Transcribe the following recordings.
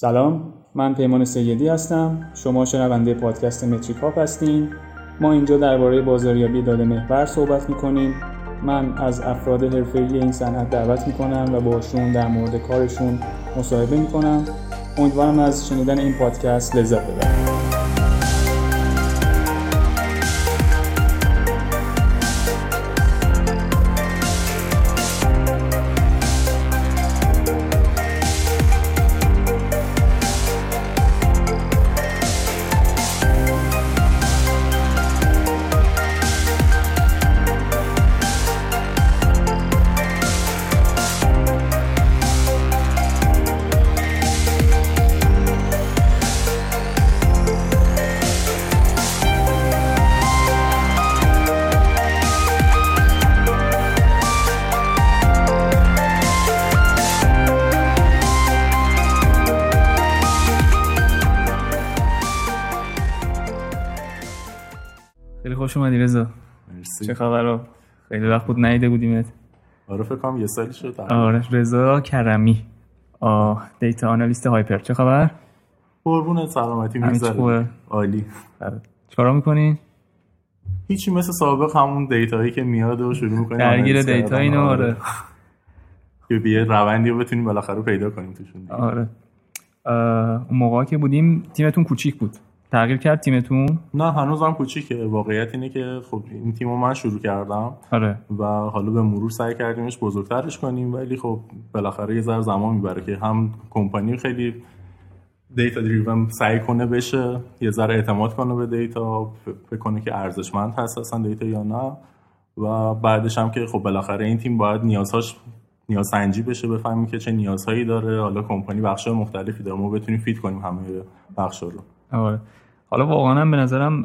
سلام من پیمان سیدی هستم. شما شنونده پادکست متریک هاپ هستین. ما اینجا درباره بازاریابی داده محور صحبت می‌کنیم. من از افراد حرفه‌ای این صنعت دعوت می‌کنم و باشون در مورد کارشون مصاحبه می‌کنم. امیدوارم از شنیدن این پادکست لذت ببرید. چه خبر خیلی وقت بود ندیده بودیمت. آره فکر کنم یه سالی شد. آره. رضا کرمی. آه data analyst هایپر. چه خبر؟ قربون سلامتی می‌ذاره عالی. آره. چیکارا می‌کنین؟ هیچی مثل سابق همون data یی که میاد و شروع می‌کنیم درگیر data اینو آره. که یه روندی رو بتونیم بالاخره پیدا کنیم توشون آره. اون موقع که بودیم تیمتون کوچیک بود. تغییر کرد تیمتون؟ نه هنوز هم کوچیکه. واقعیت اینه که خب این تیمو من شروع کردم آره. و حالا به مرور سعی کردیمش بزرگترش کنیم ولی خب بالاخره یه ذره زمان می‌بره که هم کمپانی خیلی data driven سعی کنه بشه یه ذره اعتماد کنه به data فکر کنه که ارزشمند هست اصلا data یا نه. و بعدش هم که خب بالاخره این تیم باید نیازهاش نیاز سنجی بشه بفهمیم که چه نیازهایی داره. حالا کمپانی بخش مختلفی داره. ما بتونیم fit کنیم همه بخشا رو. آره. حالا واقعا به نظرم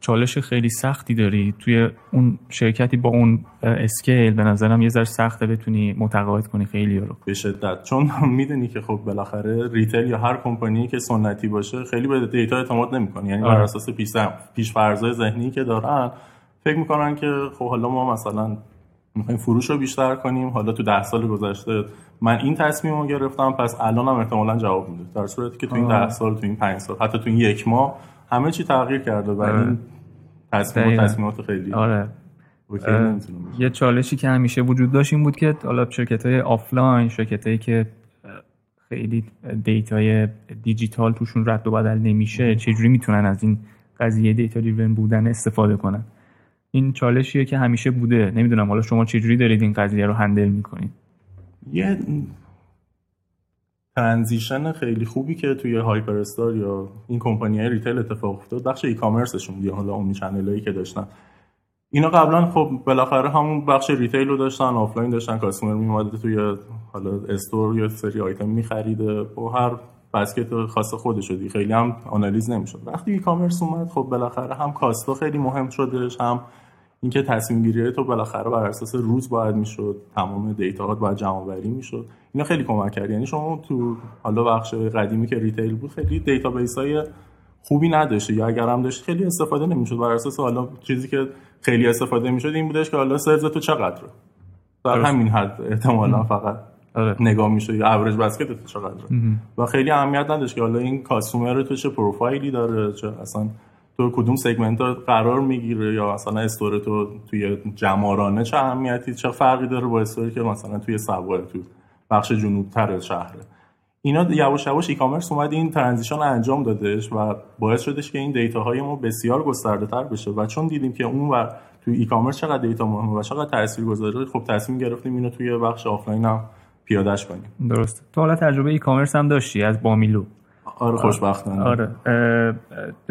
چالش خیلی سختی داری. توی اون شرکتی با اون scale به نظرم یه ذره سخته بتونی متقاعد کنی خیلی رو به شدت. چون می‌دونی که خب بالاخره retail یا هر کمپانی که سنتی باشه خیلی به data اعتماد نمی‌کنه. یعنی بر آره. اساس پیش پیش فرضای ذهنی که دارن فکر می‌کنن که خب حالا ما مثلا می‌خوایم فروش رو بیشتر کنیم. حالا تو ده سال گذشته من این تصمیم رو گرفتم پس الان هم احتمالا جواب میده. در صورتی که تو این ده سال تو این پنج سال حتی تو این یک ماه همه چی تغییر کرده و آره. این تصمیم تصمیمات خیلی آره. یه چالشی که همیشه وجود داشت این بود که حالا شرکت های آفلاین شرکت هایی که خیلی data ی دیجیتال توشون رد و بدل نمیشه چجوری می‌تونن از این قضیه data driven بودن استفاده کنن؟ این چالشیه که همیشه بوده. نمی‌دونم حالا شما چجوری دارید این قضیه رو handle می‌کنید؟ یه transition خیلی خوبی که توی هایپر استار یا این کمپانی های retail اتفاق افتاد. بخش e-commerce شون یا حالا اون channel که داشتن. اینا قبلا خب بالاخره همون بخش retail رو داشتن آفلاین داشتن. customer میومده توی حالا store یه سری آیتم میخریده. و هر basket خاص خودش شدی خیلی هم آنالیز نمی‌شد. وقتی e-commerce اومد خب بالاخره هم cost ا خیلی مهم شدش هم اینکه تصمیم گیری تو بالاخره بر اساس روز باید می‌شد تمام data باید جمع آوری می‌شد. اینا خیلی کمک کرد. یعنی شما تو حالا بخش قدیمی که retail بود خیلی database های خوبی نداشته یا اگر هم داشت خیلی استفاده نمی‌شد. بر اساس حالا چیزی که خیلی استفاده می‌شد این بودش که حالا sales تو چقدره در همین حد احتمالا فقط آره. نگاه میشه یا average basket تو چقدره و خیلی اهمیت نداشت که حالا این customer تو چه پروفایلی داره چه اصلا تو کدوم segment قرار می‌گیره یا مثلا استور تو توی جمارانه چه اهمیتی چه فرقی داره با store ی که مثلا توی سوار تو بخش جنوبتر شهره؟ اینا یواش یواش e-commerce اومد این transition انجام دادش و باعث شدش که این data های ما بسیار گسترده تر بشه و چون دیدیم که اون و توی e-commerce چقدر data مهمه و چقدر تاثیر گذاره خب تصمیم گرفتیم اینو توی بخش آفلاین هم پیادهش کنیم. درست تو حالا تجربه e-commerce هم داشتی از بامیلو آره خوشبختانه. آره.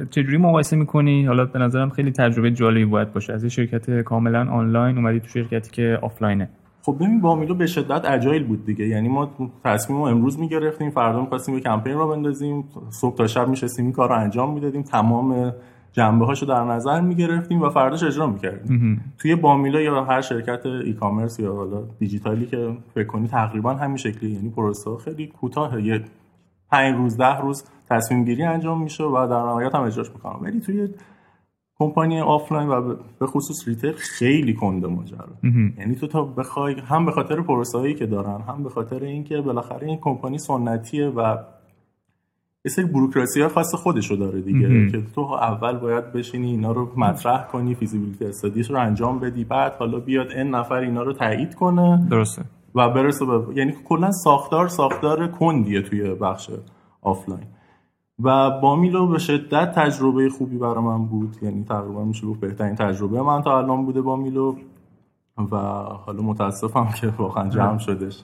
چجوری مقایسه می‌کنی؟ حالا به نظرم خیلی تجربه جالبی باید باشه. از شرکت کاملا آنلاین اومدی تو شرکتی که آفلاینه. خب ببین بامیلو به شدت اجایل بود دیگه. یعنی ما تصمیم رو امروز می‌گرفتیم فردا می‌خواستیم یه کمپین رو بندازیم. صبح تا شب میشستیم این کار رو انجام می‌دادیم. تمام جنبه هاشو در نظر می‌گرفتیم و فرداش اجرا می‌کردیم. توی بامیلو یا هر شرکت ای کامرس یا حالا دیجیتالی که فکر کنی تقریبا همین شکلی یعنی پروسه خیلی کوتاه یه پنج روز ده روز تصمیم گیری انجام میشه و در نهایت هم اجراش می‌کنم. ولی توی کمپانی آفلاین و به خصوص retail خیلی کنده ماجرا. یعنی تو تا بخوای هم به خاطر پروسه‌ای که دارن هم به خاطر اینکه بالاخره این کمپانی سنتیه و یه سری بروکراسی ها خاص خودشو داره دیگه که تو اول باید بشینی اینا رو مطرح کنی feasibility study ش رو انجام بدی بعد حالا بیاد n نفر اینا رو تایید کنه. درسته. و برسه به یعنی کلا ساختار ساختار کندیه توی بخش آفلاین. و با میلو به شدت تجربه خوبی برای من بود. یعنی تقریبا میشه گفت بهترین تجربه من تا الان بوده با میلو. و حالا متاسفم که واقعا جمع شدش.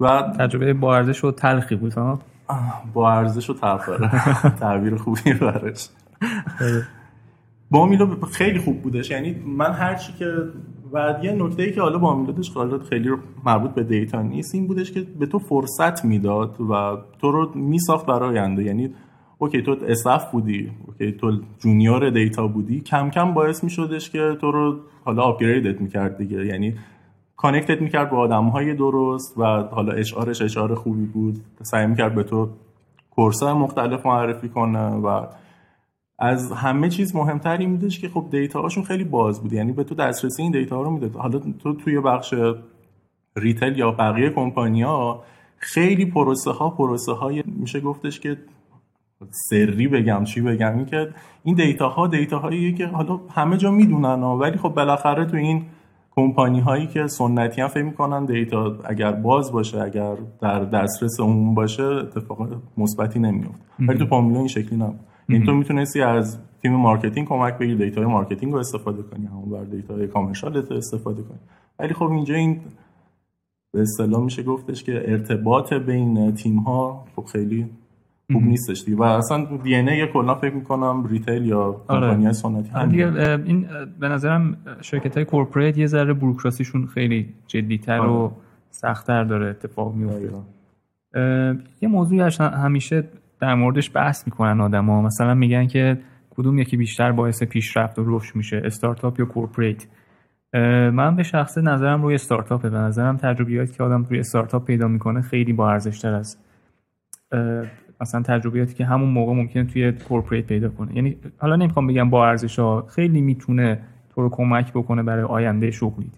و تجربه با ارزش و تلخی بود ها؟ با ارزش و تلخ تعبیر خوبی برش. با میلو خیلی خوب بودش. یعنی من هرچی که و یه نکته ای که حالا بامیلو داشت خیلی مربوط به data نیست این بودش که به تو فرصت می‌داد و تو رو میساخت برای آینده. یعنی okay تو staff بودی okay تو junior data بودی کم کم باعث میشدش که تو رو حالا upgrade ت می‌کرد دیگه. یعنی connect ت می‌کرد با آدم های درست و حالا اشعارش اشعار خوبی بود. سعی می‌کرد به تو course مختلف معرفی کنه و از همه چیز مهمتر این بودش که خب data هاشون خیلی باز بود. یعنی به تو دسترسی این data ها رو می‌داد. حالا تو توی بخش retail یا بقیه کمپانیا خیلی پروسه ها پروسه های میشه گفتش که سری بگم چی بگم این که این data ها data هایی که حالا همه جا می‌دونن ولی خب بالاخره تو این کمپانی هایی که سنتی هم فکر می‌کنن data اگر باز باشه اگر در دسترس عموم باشه اتفاق مثبتی نمیفته ولی تو بامیلو این شکلی نبود. این تو می‌تونستی از تیم marketing کمک بگیری data marketing رو استفاده کنی همون بر data commercial استفاده کنی. ولی خب اینجا این به اصطلاح میشه گفتش که ارتباط بین تیم ها خب خیلی خوب نیستش دیگه. و اصلا DNA کلا فکر می‌کنم retail یا آره. کمپانی سنتی هم این به نظرم شرکت های corporate یه ذره بوروکراسیشون خیلی جدیتر آره. و سختتر داره اتفاق میفته یه موضوعی همیشه در موردش بحث می‌کنن آدما. مثلا میگن که کدوم یکی بیشتر باعث پیشرفت و رشد میشه استارتاپ یا corporate. من به شخص نظرم روی استارتاپه. به نظرم تجربیاتی که آدم روی استارتاپ پیدا می‌کنه خیلی با ارزش تر از مثلا تجربیاتی که همون موقع ممکنه توی corporate پیدا کنه. یعنی حالا نمی‌خوام بگم با ارزش ها خیلی می‌تونه تو رو کمک بکنه برای آینده شغلیت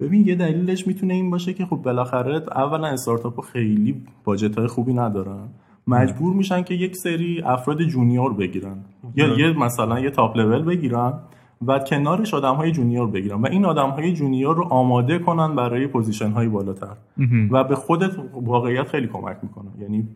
ببین یه دلیلش می‌تونه این باشه که خب بالاخره اولا استارتاپ خیلی budget های خوبی ندارن. مجبور میشن که یک سری افراد junior بگیرن. یا یه مثلا یه top level بگیرن. و کنارش آدم های junior بگیرن و این آدم های junior رو آماده کنن برای position های بالاتر و به خودت واقعیت خیلی کمک می‌کنه. یعنی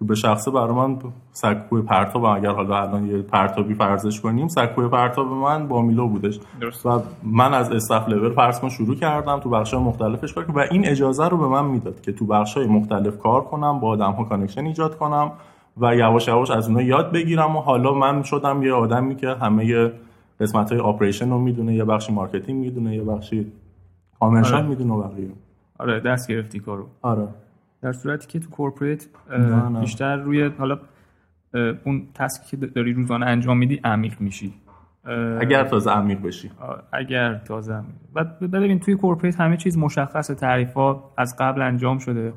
به شخصه برای من سکوی پرتاب اگر حالا الان یه پرتابی فرضش کنیم سکوی پرتاب من با میلو بودش. درست. و من از staff level فرض شروع کردم تو بخش مختلفش کار و این اجازه رو به من می‌داد که تو بخش های مختلف کار کنم با آدم ها connection ایجاد کنم و یواش یواش از اونها یاد بگیرم. و حالا من شدم یه آدمی که همه قسمت های operation رو می‌دونه یه بخشی marketing می‌دونه یه بخشی commercial آره. می‌دونه و بقیه. آره دست گرفتی کارو. آره. در صورتی که تو corporate بیشتر روی حالا اون task ی که داری روزانه انجام میدی عمیق میشی. اگر تازه عمیق بشی. اگر تازه عمیق. و ببین توی corporate همه چیز مشخص تعریفات از قبل انجام شده.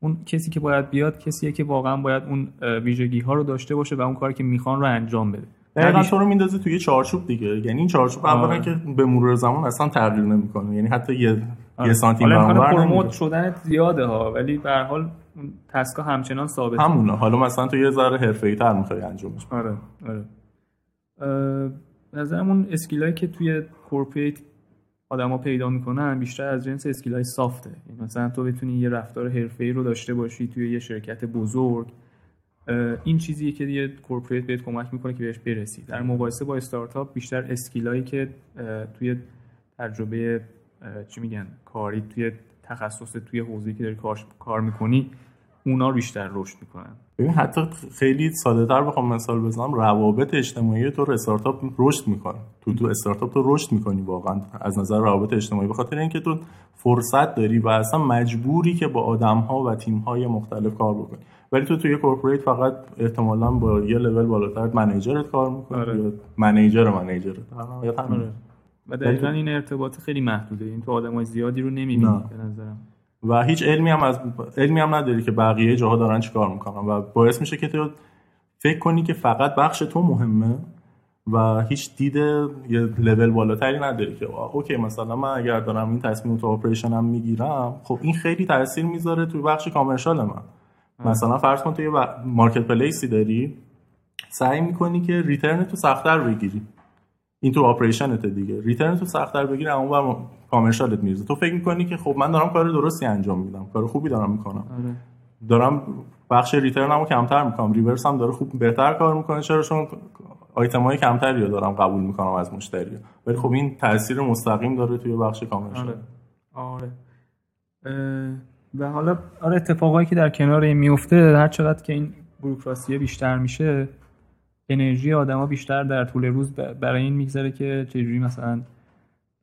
اون کسی که باید بیاد کسیه که واقعا باید اون ویژگی ها رو داشته باشه و اون کاری که می‌خوان رو انجام بده. دقیقا تو رو میندازه توی چارچوب دیگه. یعنی این چارچوب اولا که به مرور زمان اصلا تغییر نمی‌کنه. یعنی حتی یه آه. یه سانتی حالا promote شدن زیاده ها ولی به هر حال task ا همچنان ثابت همونه. حالا مثلا تو یه ذره حرفه‌ای تر می‌خوای انجامش آره آره. نظرم اون skill ایی که توی corporate آدما پیدا می‌کنن بیشتر از جنس skill ای soft ه. یعنی مثلا تو بتونی یه رفتار حرفه‌ای رو داشته باشی توی یه شرکت بزرگ. این چیزیه که یه corporate بهت کمک می‌کنه که بهش برسی. در مقایسه با استارتاپ بیشتر skill ایی که توی تجربه چی میگن کاری توی تخصص توی حوزه‌ای که داری کار می‌کنی اونا بیشتر رشد می‌کنن. ببین حتی خیلی ساده تر بخوام مثال بزنم روابط اجتماعی تو استارتاپ رشد می‌کنه. تو تو استارتاپ تو رشد می‌کنی واقعا از نظر روابط اجتماعی بخاطر اینکه تو فرصت داری و اصلا مجبوری که با آدم ها و تیم های مختلف کار بکنی. ولی تو توی corporate فقط احتمالا با یه level بالاتر manager ت کار می‌کنی آره. یا manager manager ت. آره. و دقیقا این ارتباط خیلی محدوده. این تو آدمای زیادی رو نمی‌بینی به نظرم. و هیچ علمی هم از علمی هم نداری که بقیه جاها دارن چیکار می‌کنن. و باعث میشه که تو فکر کنی که فقط بخش تو مهمه و هیچ دید یه لول بالاتری نداری که okay مثلا من اگر دارم این تصمیم تو operation م می‌گیرم خب این خیلی تاثیر می‌ذاره توی بخش commercial من. مثلا فرض کن تو یه marketplace ی داری سعی می‌کنی که return تو سختتر بگیری. این تو operation ت دیگه. return تو سختتر بگیری اون بر commercial ت میریزه تو فکر می‌کنی که خب من دارم کار درستی انجام میدم. کار خوبی دارم می‌کنم. آره. دارم بخش return مو کمتر می‌کنم. reverse هم داره خوب بهتر کار می‌کنه. چرا؟ چون آیتم های کمتری رو دارم قبول می‌کنم از مشتری. ولی خب این تاثیر مستقیم داره توی بخش commercial آره. آره. و حالا آره اتفاقایی که در کنار این میفته هر چقدر که این بروکراسی بیشتر میشه انرژی آدما بیشتر در طول روز برای این میگذره که چجوری مثلا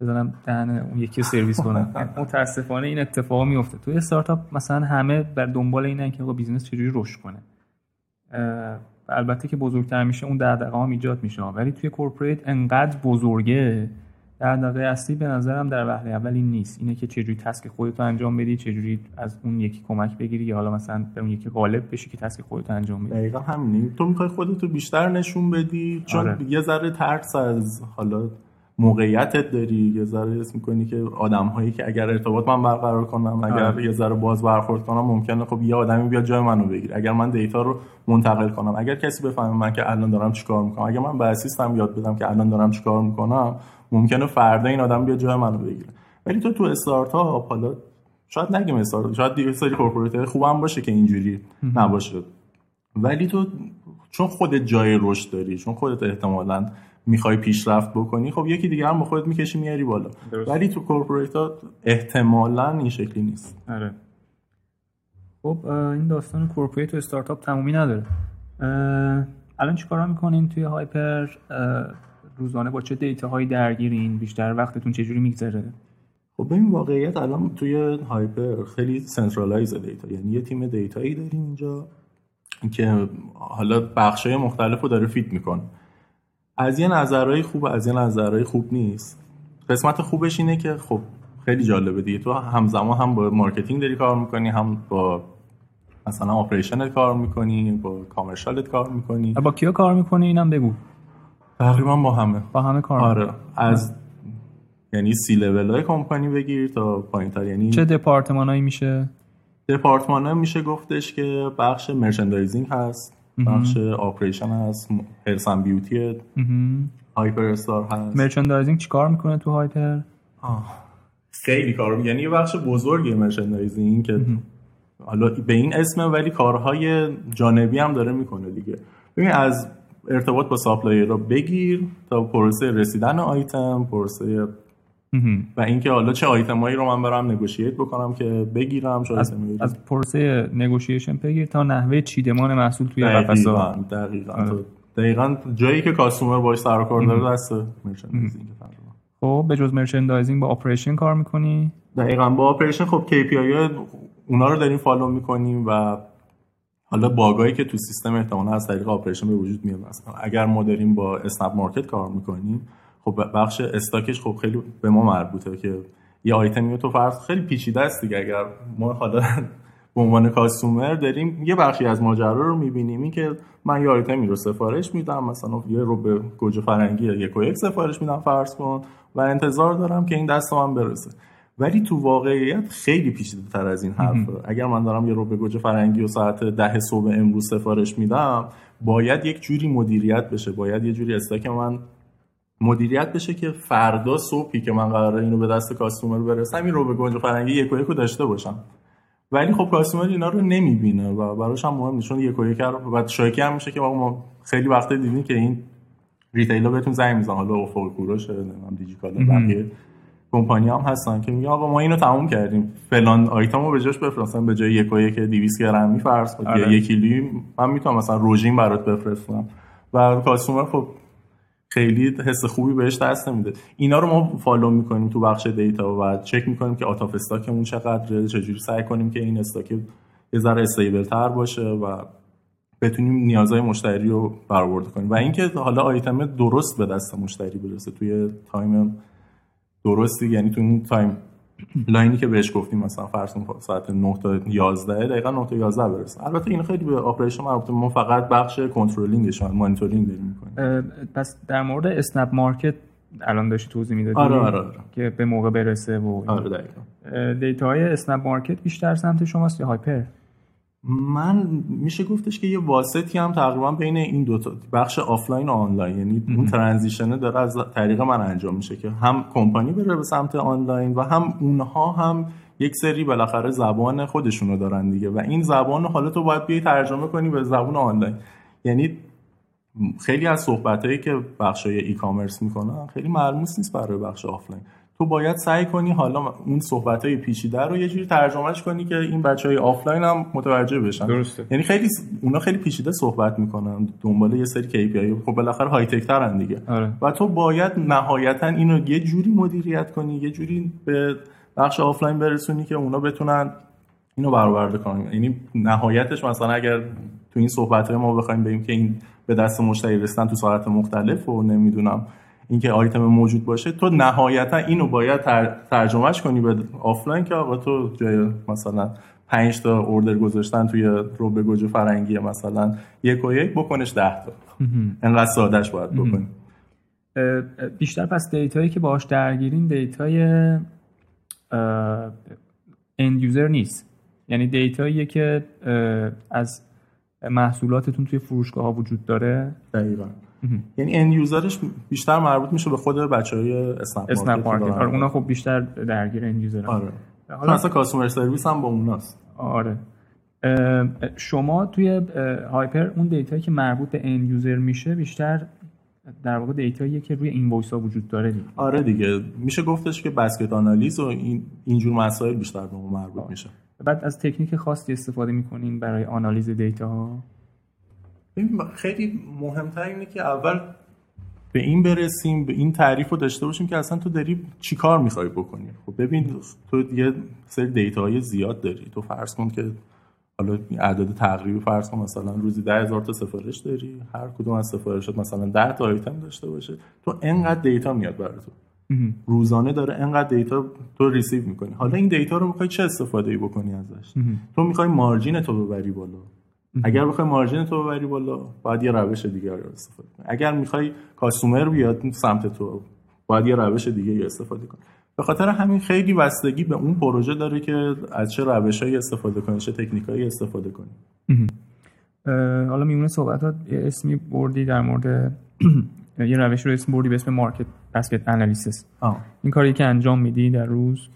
بزنم دهن اون یکی سرویس کنم. متاسفانه این اتفاق میفته توی استارتاپ مثلا همه بر دنبال اینن که آقا business چجوری رشد کنه. البته که بزرگتر میشه اون دغدغه هم ایجاد میشه. ولی توی corporate انقدر بزرگه دغدغه اصلی به نظرم در وهله اول این نیست اینه که چجوری تسک خودت انجام بدی چجوری از اون یکی کمک بگیری یا حالا مثلا به اون یکی غالب بشی که تسک خودت انجام بدی دقیقا همینه تو می‌خوای خودت رو بیشتر نشون بدی چون آره. یه ذره ترس از حالا موقعیتت داری یه ذره اسم می‌کنی که آدم هایی که اگر ارتباط من برقرار کنم اگر آره. یه ذره باز برخورد کنم ممکنه خب یه آدمی بیاد جای منو بگیره اگر من دیتا رو منتقل کنم اگر کسی بفهمه من که الان دارم چیکار می‌کنم اگر من به اسیستم یاد بدم که الان دارم چیکار می‌کنم ممکنه فردا این آدم بیاد جای منو بگیره. ولی تو تو استارتاپ حالا شاید نگیم استارتاپ شاید یه سری corporate خوبم باشه که اینجوری نباشه. ولی تو چون خودت جای رشد داری چون خودت احتمالاً می‌خوای پیشرفت بکنی خب یکی دیگه هم خودت می‌کشی میاری بالا. ولی تو corporate ها احتمالا این شکلی نیست. آره. خب این داستان corporate و استارتاپ تمومی نداره. الان چیکارا می‌کنین توی هایپر؟ روزانه با چه data هایی درگیرین؟ بیشتر وقتتون چجوری میگذره؟ خب ببین واقعیت الان توی هایپر خیلی centralized data یعنی یه تیم data یی داریم اینجا که حالا بخشای مختلف رو داره feed می‌کنه. از یه نظرهای خوب از یه نظرهای خوب نیست. قسمت خوبش اینه که خب خیلی جالبه دیگه. تو همزمان هم با marketing داری کار می‌کنی هم با مثلا operation ت کار می‌کنی با commercial ت کار می‌کنی. با کیا کار می‌کنی؟ اینم بگو. تقریبا با همه. با همه کار آره. از یعنی سی لول های کمپانی بگیر تا پایین تر یعنی چه دپارتمانایی میشه؟ دپارتمان میشه گفتش که بخش merchandising هست بخش operation هست health and beauty هایپر استار هست. merchandising چیکار می‌کنه تو هایپر خیلی کار. یعنی یه بخش بزرگی merchandising که حالا به این اسمه ولی کارهای جانبی هم داره می‌کنه دیگه. ببین از ارتباط با supplier رو بگیر تا پروسه رسیدن آیتم پروسه و اینکه حالا چه آیتمایی رو من برم negotiate بکنم که بگیرم چه از, از پروسه negotiation بگیر تا نحوه چیدمان محصول توی قفسه دقیقاً. آره. دقیقاً جایی که customer باش سر و کار داره دست merchandising خب به جز merchandising با operation کار می‌کنی؟ دقیقاً با operation خب KPI اونا رو داریم follow می‌کنیم و حالا باگایی که تو سیستم احتمالاً از طریق operation به وجود میاد. مثلا اگر ما داریم با اسنپ مارکت کار می‌کنیم خب بخش stock ش خب خیلی به ما مربوطه که یه آیتمی تو فرض خیلی پیچیده است دیگه. اگر ما حالا به عنوان customer داریم یه بخشی از ماجرا رو می‌بینیم. که من یه آیتمی رو سفارش میدم مثلا یه رو به گوجه فرنگی یک و یک سفارش میدم فرض کن و انتظار دارم که این دست من برسه. ولی تو واقعیت خیلی پیچیده تر از این حرف اگر من دارم یه رو به گوجه فرنگی و ساعت ده صبح امروز سفارش میدم باید یک جوری مدیریت بشه. باید یه جوری استاک من مدیریت بشه که فردا صبحی که من قراره اینو به دست کاستومر برسم این رو به گنج فرنگی یک و یک داشته باشم. ولی خب customer اینا رو نمی‌بینه و براش هم مهمه چون یک و یک و شاکی هم میشه که ما خیلی وقت دیدیم که این retailer بهتون زنگ می‌زنن. حالا افق کوروش نمی‌دونم دیجیکالا بقیه. کمپانی هم هستن که میگه آقا ما اینو تموم کردیم. فلان آیتمو به جاش بفرستم به جای یک و یک 200 گرمی فرض یا آره. یک کیلویی من می‌تونم مثلا روژین برات بفرستم. و customer خب خیلی حس خوبی بهش دست نمیده. اینا رو ما follow می‌کنیم تو بخش دیتا و چک می‌کنیم که out of stock مون چقدره چجوری سعی کنیم که این stock یه ذره stable تر باشه و بتونیم نیازهای مشتری رو برآورده کنیم. و اینکه حالا آیتم درست به دست مشتری برسه توی time درستی یعنی تو اون timeline ی که بهش گفتیم مثلا فرض کن ساعت 9 تا 11 دقیقا 9 تا 11 برسه. البته این خیلی به operation مربوطه. ما فقط بخش controlling ش monitoring داریم می‌کنیم. پس در مورد اسنپ مارکت الان داشتی توضیح می‌دادی آره آره, آره. که به موقع برسه و آره دقیقاً. دیتا های اسنپ مارکت بیشتر سمت شماست یا هایپر؟ من میشه گفتش که یه واسطی هم تقریبا بین این دو تا بخش آفلاین و آنلاین. یعنی اون transition داره از طریق من انجام میشه که هم کمپانی بره به سمت آنلاین و هم اونها هم یک سری بالاخره زبان خودشونو دارن دیگه. و این زبان حالا تو باید بیای ترجمه کنی به زبان آنلاین. یعنی خیلی از صحبتایی که بخشای e-commerce می‌کنن خیلی ملموس نیست برای بخش آفلاین. تو باید سعی کنی حالا اون صحبت های پیچیده رو یه جوری ترجمهش کنی که این بچه های آفلاین هم متوجه بشن. درسته. یعنی خیلی اونا خیلی پیچیده صحبت می‌کنن دنبال یه سری KPI خب بالاخره های tech ترن دیگه. آره. و تو باید نهایتا اینو یه جوری مدیریت کنی یه جوری به بخش آفلاین برسونی که اونا بتونن اینو برآورده کنن. یعنی نهایتش مثلا اگر تو این صحبت های ما بخوایم بگیم که این به دست مشتری رسیدن تو ساعت مختلف و نمی‌دونم اینکه آیتم موجود باشه تو نهایتا اینو باید ترجمهش کنی به آفلاین که آقا تو جای مثلا پنج تا order گذاشتن توی رب گوجه فرنگی مثلا یک و یک بکنش ده تا. انقدر سادهش باید بکنی. بیشتر پس دیتایی که باش درگیرین دیتای end user نیست. یعنی دیتاییه که از محصولاتتون توی فروشگاه ها وجود داره. دقیقا. یعنی end user ش بیشتر مربوط میشه به خود بچه های اسنپ اسنپ مارکت. آره اونا خب بیشتر درگیر end user آره. حالا اصلا customer service هم با اوناست. آره. شما توی هایپر اون دیتایی که مربوط به end user میشه بیشتر در واقع دیتاییه که روی این ها وجود داره دیگه. آره دیگه. میشه گفتش که basket آنالیز و این اینجور مسائل بیشتر به اون مربوط میشه. بعد از تکنیک خاصی استفاده می‌کنین برای آنالیز دیتا ها خیلی مهمتر اینه که اول به این برسیم به این تعریف رو داشته باشیم که اصلا تو داری چی کار می‌خوای بکنی؟ خب ببین تو یه سری دیتا های زیاد داری. تو فرض کن که حالا اعداد تقریبی فرض کن مثلا روزی ده هزار تا سفارش داری هر کدوم از سفارشات مثلا ده تا آیتم داشته باشه. تو انقدر دیتا میاد برای تو. روزانه داره انقدر دیتا تو receive می‌کنی. حالا این دیتا رو می‌خوای چه استفاده ای بکنی ازش؟ تو می‌خوای مارجین تو ببری بالا. اگر بخوای مارجین تو ببری بالا باید یه روش دیگه رو استفاده کنی. اگر می‌خوای کاستومر بیاد سمت تو باید یه روش دیگه استفاده کنی. به خاطر همین خیلی بستگی به اون پروژه داره که از چه روشهایی استفاده کنی چه تکنیکایی استفاده کنی. حالا میمونه صحبتات اسمی بردی در مورد یه روش رو اسم بردی به اسم مارکت بسکت انالیسیس. این کاری که انجام میدی در روز؟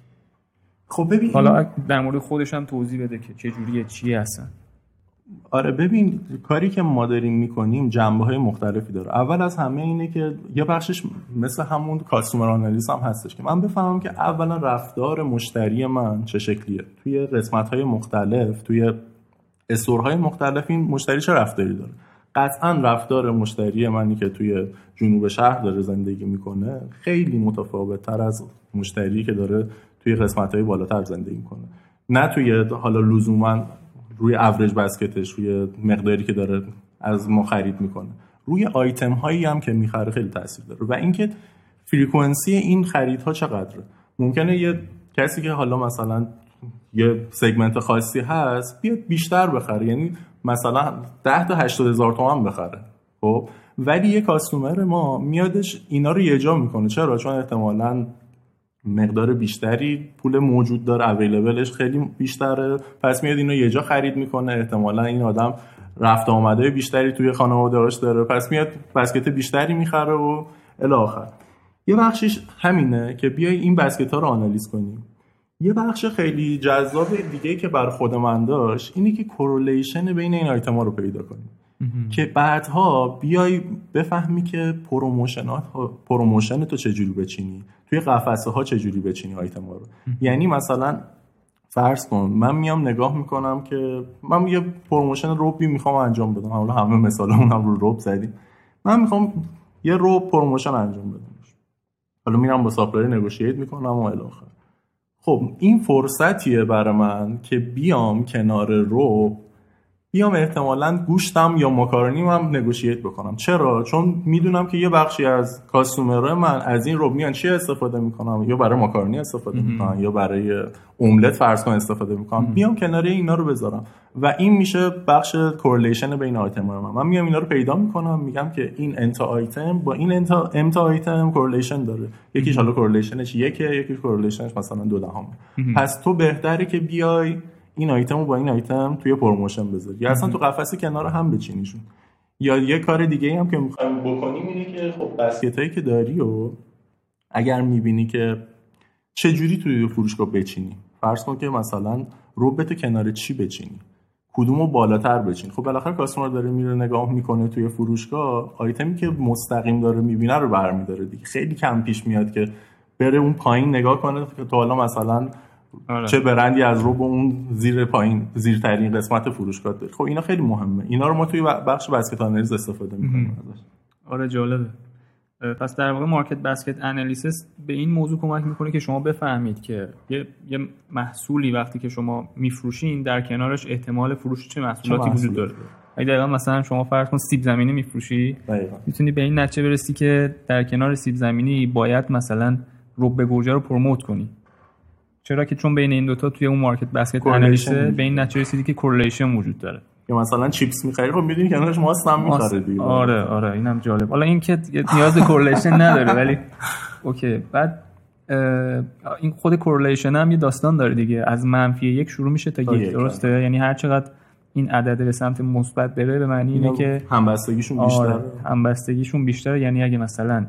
خب ببین حالا در مورد خودش هم توضیح بده که چه جوریه چی هستن آره ببین کاری که ما داریم می‌کنیم جنبه های مختلفی داره. اول از همه اینه که یه بخشش مثل همون کاستومر آنالیز هم هستش که من بفهمم که اولا رفتار مشتری من چه شکلیه. توی قسمت های مختلف توی استورهای مختلف این مشتری چه رفتاری داره؟ قطعا رفتار مشتری منی که توی جنوب شهر داره زندگی می‌کنه خیلی متفاوت تر از مشتری که داره توی قسمت های بالاتر زندگی می‌کنه. نه توی حالا لزوما روی average basket ش روی مقداری که داره از ما خرید می‌کنه. روی آیتم هایی هم که می‌خره خیلی تاثیر داره. و اینکه frequency این خریدها چقدره. ممکنه یه کسی که حالا مثلا یه segment خاصی هست بیاد بیشتر بخره. یعنی مثلا 10 تا 80 هزار تومن بخره. خب؟ ولی یه customer ما میادش اینا رو یه جا می‌کنه. چرا؟ چون احتمالا مقدار بیشتری پول موجود داره available ش خیلی بیشتره. پس میاد اینو یه جا خرید می‌کنه. احتمالا این آدم رفت آمد بیشتری توی خانواده‌اش داره. پس میاد basket بیشتری می‌خره و بالاخره یه بخشش همینه که بیای این basket ها رو آنالیز کنیم یه بخش خیلی جذاب دیگه که بر خود من داشت اینه که correlation بین این آیتم ها رو پیدا کنیم که بعدها بیای بفهمی که promotion ات promotion تو چجوری بچینی؟ توی قفسه ها چجوری بچینی آیتم ها رو؟ یعنی مثلا فرض کن من میام نگاه می‌کنم که من یه promotion ربی می‌خوام انجام بدم. حالا همه مثالمون هم رو رب زدیم. من می‌خوام یه رب promotion انجام بدم. حالا میرم با supplier negotiate می‌کنم و بالاخره خب این فرصتیه برای من که بیام کنار رب بیام احتمالا گوشتم یا ماکارونیم هم negotiate بکنم. چرا؟ چون می‌دونم که یه بخشی از customer های من از این رو میان چی استفاده می‌کنم؟ یا برای ماکارونی استفاده می‌کنم یا برای املت فرض کن استفاده می‌کنم. بیام کنار اینا رو بذارم. و این میشه بخش correlation بین آیتم من. من میام اینا رو پیدا می‌کنم میگم که این ان تا آیتم با این ان تا ام تا آیتم correlation داره. یکیش حالا correlation ش یکه یکی correlation ش مثلا دو دهم. پس تو بهتره که بیای این آیتم رو با این آیتم توی promotion بذاری. یا اصلا تو قفسه کنار هم بچینیشون یا یه کار دیگه هم که می‌خوایم بکنیم اینه که خب basket که داری و اگر می‌بینی که چه جوری توی فروشگاه بچینی. فرض کن که مثلا رب رو کنار چی بچینی؟ کدومو بالاتر بچین. خب بالاخره customer داره میره نگاه می‌کنه توی فروشگاه آیتمی که مستقیم داره می‌بینه رو برمیداره دیگه. خیلی کم پیش میاد که بره اون پایین نگاه کنه که تو حالا مثلا آره. چه برندی از رو به اون زیر پایین زیرترین قسمت فروشگاه داره خب اینا خیلی مهمه. اینا رو ما توی بخش بسکت آنالیز استفاده می‌کنیم آره جالبه. پس در واقع مارکت بسکت انالیسیس به این موضوع کمک می‌کنه که شما بفهمید که یه, یه محصولی وقتی که شما میفروشین در کنارش احتمال فروش چه محصولاتی وجود داره؟ اگه دقیقا مثلا شما فرض کن سیب زمینی میفروشی می‌تونی به این نتیجه برسی که در کنار سیب زمینی باید مثلا رب گوجه رو promote کنی. چرا که چون بین این دوتا توی اون market basket analysis به این نتیجه رسیدی که correlation وجود داره. یا مثلا چیپس می‌خری خب می‌دونی کنارش ماست هم می‌خره دیگه. آره آره اینم جالب. حالا این که نیاز به correlation نداره ولی okay. بعد این خود correlation هم یه داستان داره دیگه. از منفی یک شروع میشه تا یک درسته؟ یعنی هر چقدر این عدد به سمت مثبت بره به معنی اینه که همبستگیشون بیشتره. آره همبستگیشون بیشتره. یعنی اگه مثلا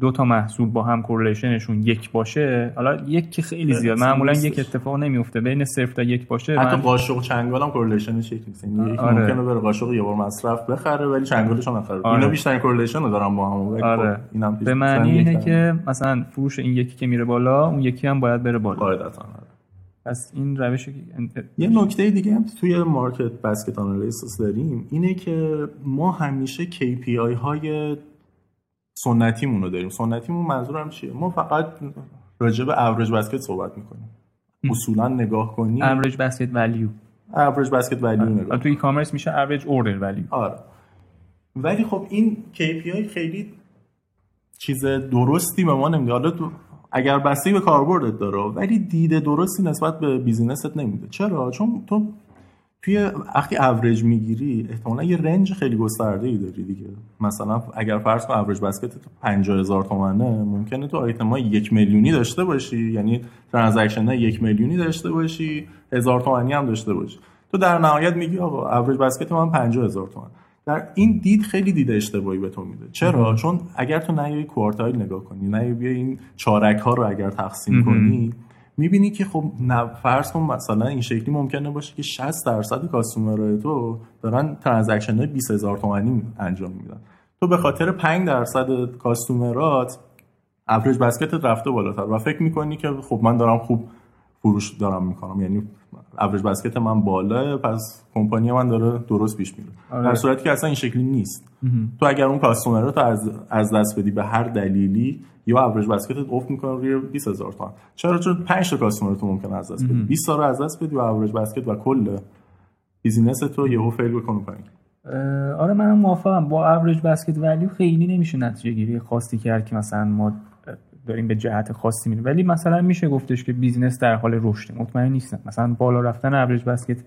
دو تا محصول با هم correlation شون یک باشه حالا یک که خیلی زیاد معمولا یک اتفاق نمیفته بین صفر تا یک باشه حتی من... قاشق چنگال هم correlation ش یک نیست. یعنی آره. ممکنه بره قاشق یه بار مصرف بخره ولی چنگالش هم نخره. آره. اینا بیشتر correlation رو دارن با هم خب آره. اینم به معنی اینه که مثلا فروش این یکی که میره بالا اون یکی هم باید بره بالا. قاعدتا پس این روش یه نکته دیگه هم توی market basket analysis داریم اینه که ما همیشه KPI های سنتیمون رو داریم. سنتیمون منظورم چیه؟ ما فقط راجع به average basket صحبت می‌کنیم. اصولا نگاه کنی. average basket value average basket value نگاه تو e-commerce میشه average order value آره. ولی خب این KPI خیلی چیز درستی به ما نمیده. حالا تو اگر بسته به کاربردت داره ولی دید درستی نسبت به business ت نمیده. چرا؟ چون تو توی وقتی اوریج می‌گیری احتمالا یه range خیلی گسترده ای داری دیگه. مثلا اگر فرض کن average basket تو 50 هزار تومنه ممکنه تو آیتم های یک میلیونی داشته باشی. یعنی transaction های یک میلیونی داشته باشی هزار تومنی هم داشته باشی. تو در نهایت میگی آقا average basket من 50 هزار تومنه این دید خیلی دید اشتباهی به تو میده. چرا؟ چون اگر تو نه quartile نگاه کنی نه بیا این چارک ها رو اگر تقسیم کنی می‌بینی که خب فرض کن مثلا این شکلی ممکنه باشه که 60 درصد customer های تو دارن transaction های 20 هزار تومانی انجام میدن. تو به خاطر 5 درصد customer ات average basket ت رفته بالاتر و فکر می‌کنی که خب من دارم خوب فروش دارم می‌کنم. یعنی average basket من بالا پس کمپانی من داره درست پیش میره. آره. در صورتی که اصلا این شکلی نیست. تو اگر اون customer ات از از دست بدی به هر دلیلی یا average basket ت افت می‌کنه روی 20000 تومان. چرا؟ چون 5 تا customer تو ممکن از دست بدی. 20 تا رو از دست بدی و average basket و کل business تو یهو fail بکنه پایین. آره منم موافقم. با average basket value خیلی نمیشه نتیجه گیری خاصی کرد که مثلا ما داریم به جهت خاصی میریم. ولی مثلا میشه گفتش که business در حال رشد. مطمئن نیستم. مثلا بالا رفتن average basket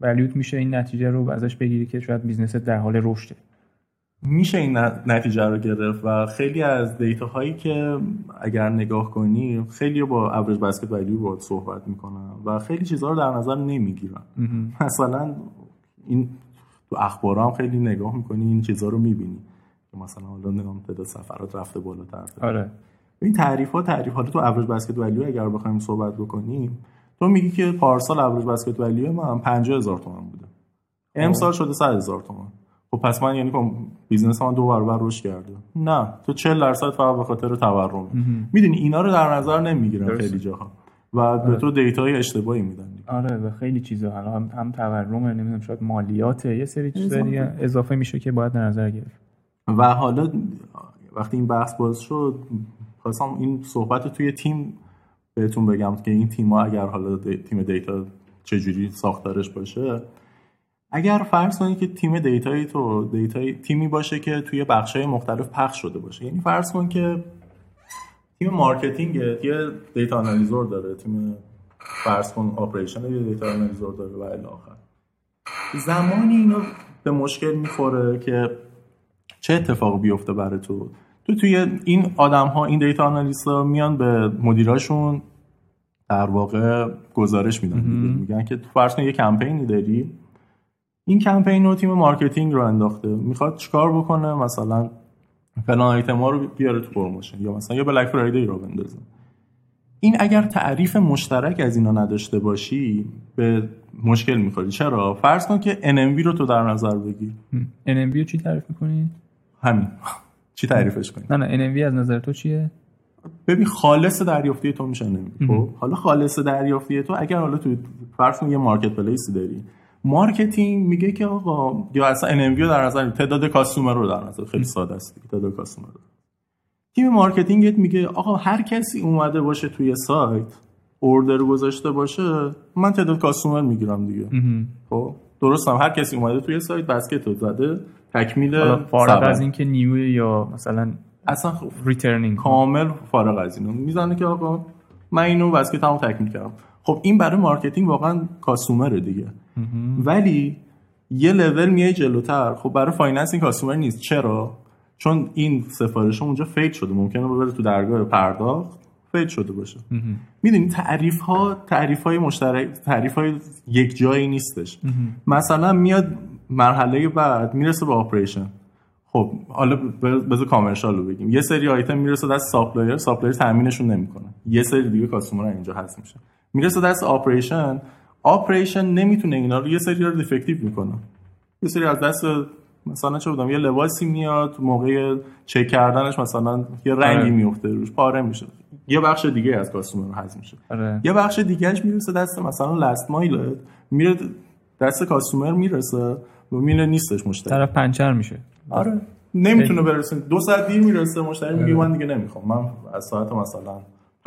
value ت میشه این نتیجه رو ازش بگیری که شاید business در حال رشده. میشه این نتیجه رو گرفت و خیلی از data هایی که اگر نگاه کنی خیلی با average basket value باید صحبت می‌کنن و خیلی چیزها رو در نظر نمی‌گیرن. مثلا این تو اخبار هم خیلی نگاه می‌کنی این چیزها رو می‌بینی. که مثلا حالا نگاه تعداد سفرات رفته بالاتر آره. این تعریف ها تعریف حالا تو average basket value اگر بخوایم صحبت بکنیم تو میگی که پارسال average basket value من 50000 تومان بوده. امسال شده 100000 تومان. خب پس من یعنی خب business من دو برابر رشد کرده. نه تو 40 درصد فقط به خاطر تورم. می‌دونی اینا رو در نظر نمی‌گیرن خیلی جاها. و به آره. تو data ی اشتباهی میدن آره به خیلی چیزا. هم هم تورم نمی‌دونم شاید مالیات یه سری چیزا دیگه اضافه میشه که باید در نظر گرفت. و حالا وقتی این بحث باز شد خواستم این صحبت توی تیم بهتون بگم که این تیم اگر حالا تیم data چجوری ساختارش باشه اگر فرض کنید که تیم data یی تو data ی تیمی باشه که توی های مختلف پخش شده باشه. یعنی فرض کن که تیم marketing یه data analyzer داره تیم فرض کن operation یه data analyzer داره و الی آخر. زمانی اینو به مشکل می‌خوره که چه اتفاق بیفته برای تو؟ تو توی این آدم ها این data analyst ها میان به مدیراشون در واقع گزارش میدن. میگن که تو فرض یه کمپینی داری. این کمپین رو تیم marketing رو انداخته. می‌خواد چیکار بکنه؟ مثلا فلان آیتم ها رو بیاره تو promotion. یا مثلا یه Black Friday رو بندازه. این اگر تعریف مشترک از اینا نداشته باشی به مشکل می‌خوری. چرا؟ فرض کن که NMV رو تو در نظر بگیر. NMV رو چی تعریف می‌کنی؟ همین. چی تعریفش کنی نه نه NMV از نظر تو چیه؟ ببین خالص دریافتی تو میشه خب؟ حالا خالص دریافتی تو اگر حالا تو فرض یه marketplace ی داری marketing میگه که آقا یا اصلا NMV رو در نظر تعداد customer رو در نظر خیلی ساده است تعداد customer رو. تیم marketing ت میگه آقا هر کسی اومده باشه توی سایت order گذاشته باشه من تعداد customer می‌گیرم دیگه. خب؟ درستم. هر کسی اومده توی سایت basket رو زده تکمیل فارغ از اینکه new یا مثلا اصلا returning کامل فارغ از اینو. می‌زنه که آقا من اینو basket هم تکمیل کردم. خب این برای marketing واقعا customer ه دیگه. ولی یه لول میای جلوتر. خب برای financing customer نیست. چرا؟ چون این سفارش اونجا fake شده. ممکنه ببره تو درگاه پرداخت. fake شده باشه. می‌دونی تعریف ها تعریف های مشترک تعریف های یک جایی نیستش. مثلا میاد مرحله بعد می‌رسه به operation خب حالا بذار commercial رو بگیم. یه سری آیتم می‌رسه دست supplier supplier تامینشون نمی‌کنه. یه سری دیگه customer اینجا lost میشه. می‌رسه دست operation operation نمی‌تونه اینا رو یه سری رو defective می‌کنه. یه سری از دست مثلا چه می‌دونم یه لباسی میاد موقع چک کردنش مثلا یه رنگی آره. میفته روش پاره میشه. یه بخش دیگه از کاستومر حذف میشه. آره. یه بخش دیگهش می‌رسه دست مثلا لاست مایل میره دست کاستومر می‌رسه و میره نیستش مشتری. طرف پنچر میشه. آره. نمی‌تونه برسه. دو ساعت دیر می‌رسه مشتری میگه آره. من دیگه نمی‌خوام. من از ساعت مثلا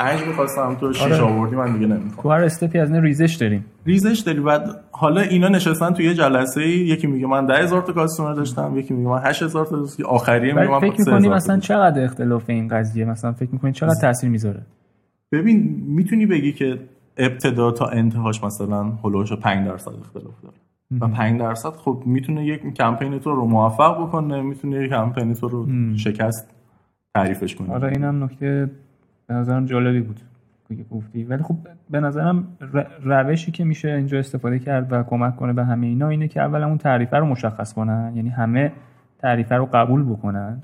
پنج می‌خواستم تو شیش آره. آوردی من دیگه نمی‌خوام. تو هر استپی از این ریزش داریم ریزش داری. بعد حالا اینا نشستن توی یه جلسه ای یکی میگه من 10000 تا کاستومر داشتم یکی میگه من 8000 تا داشتم. آخریه میگه من فکر می‌کنی مثلا چقدر اختلاف این قضیه؟ مثلا فکر می‌کنی چقدر تاثیر می‌ذاره؟ ببین می‌تونی بگی که ابتدا تا انتهاش مثلا هولوش 5 درصد اختلاف داره. و 5 درصد خب می‌تونه یک کمپین تو رو موفق بکنه می‌تونه یک کمپین تو رو شکست تعریفش کنه. آره اینم نکته به نظرم جالبی بود گفتی. ولی خب به نظرم روشی که میشه اینجا استفاده کرد و کمک کنه به همه اینا اینه که اول اون تعریفه رو مشخص کنن یعنی همه تعریفه رو قبول بکنن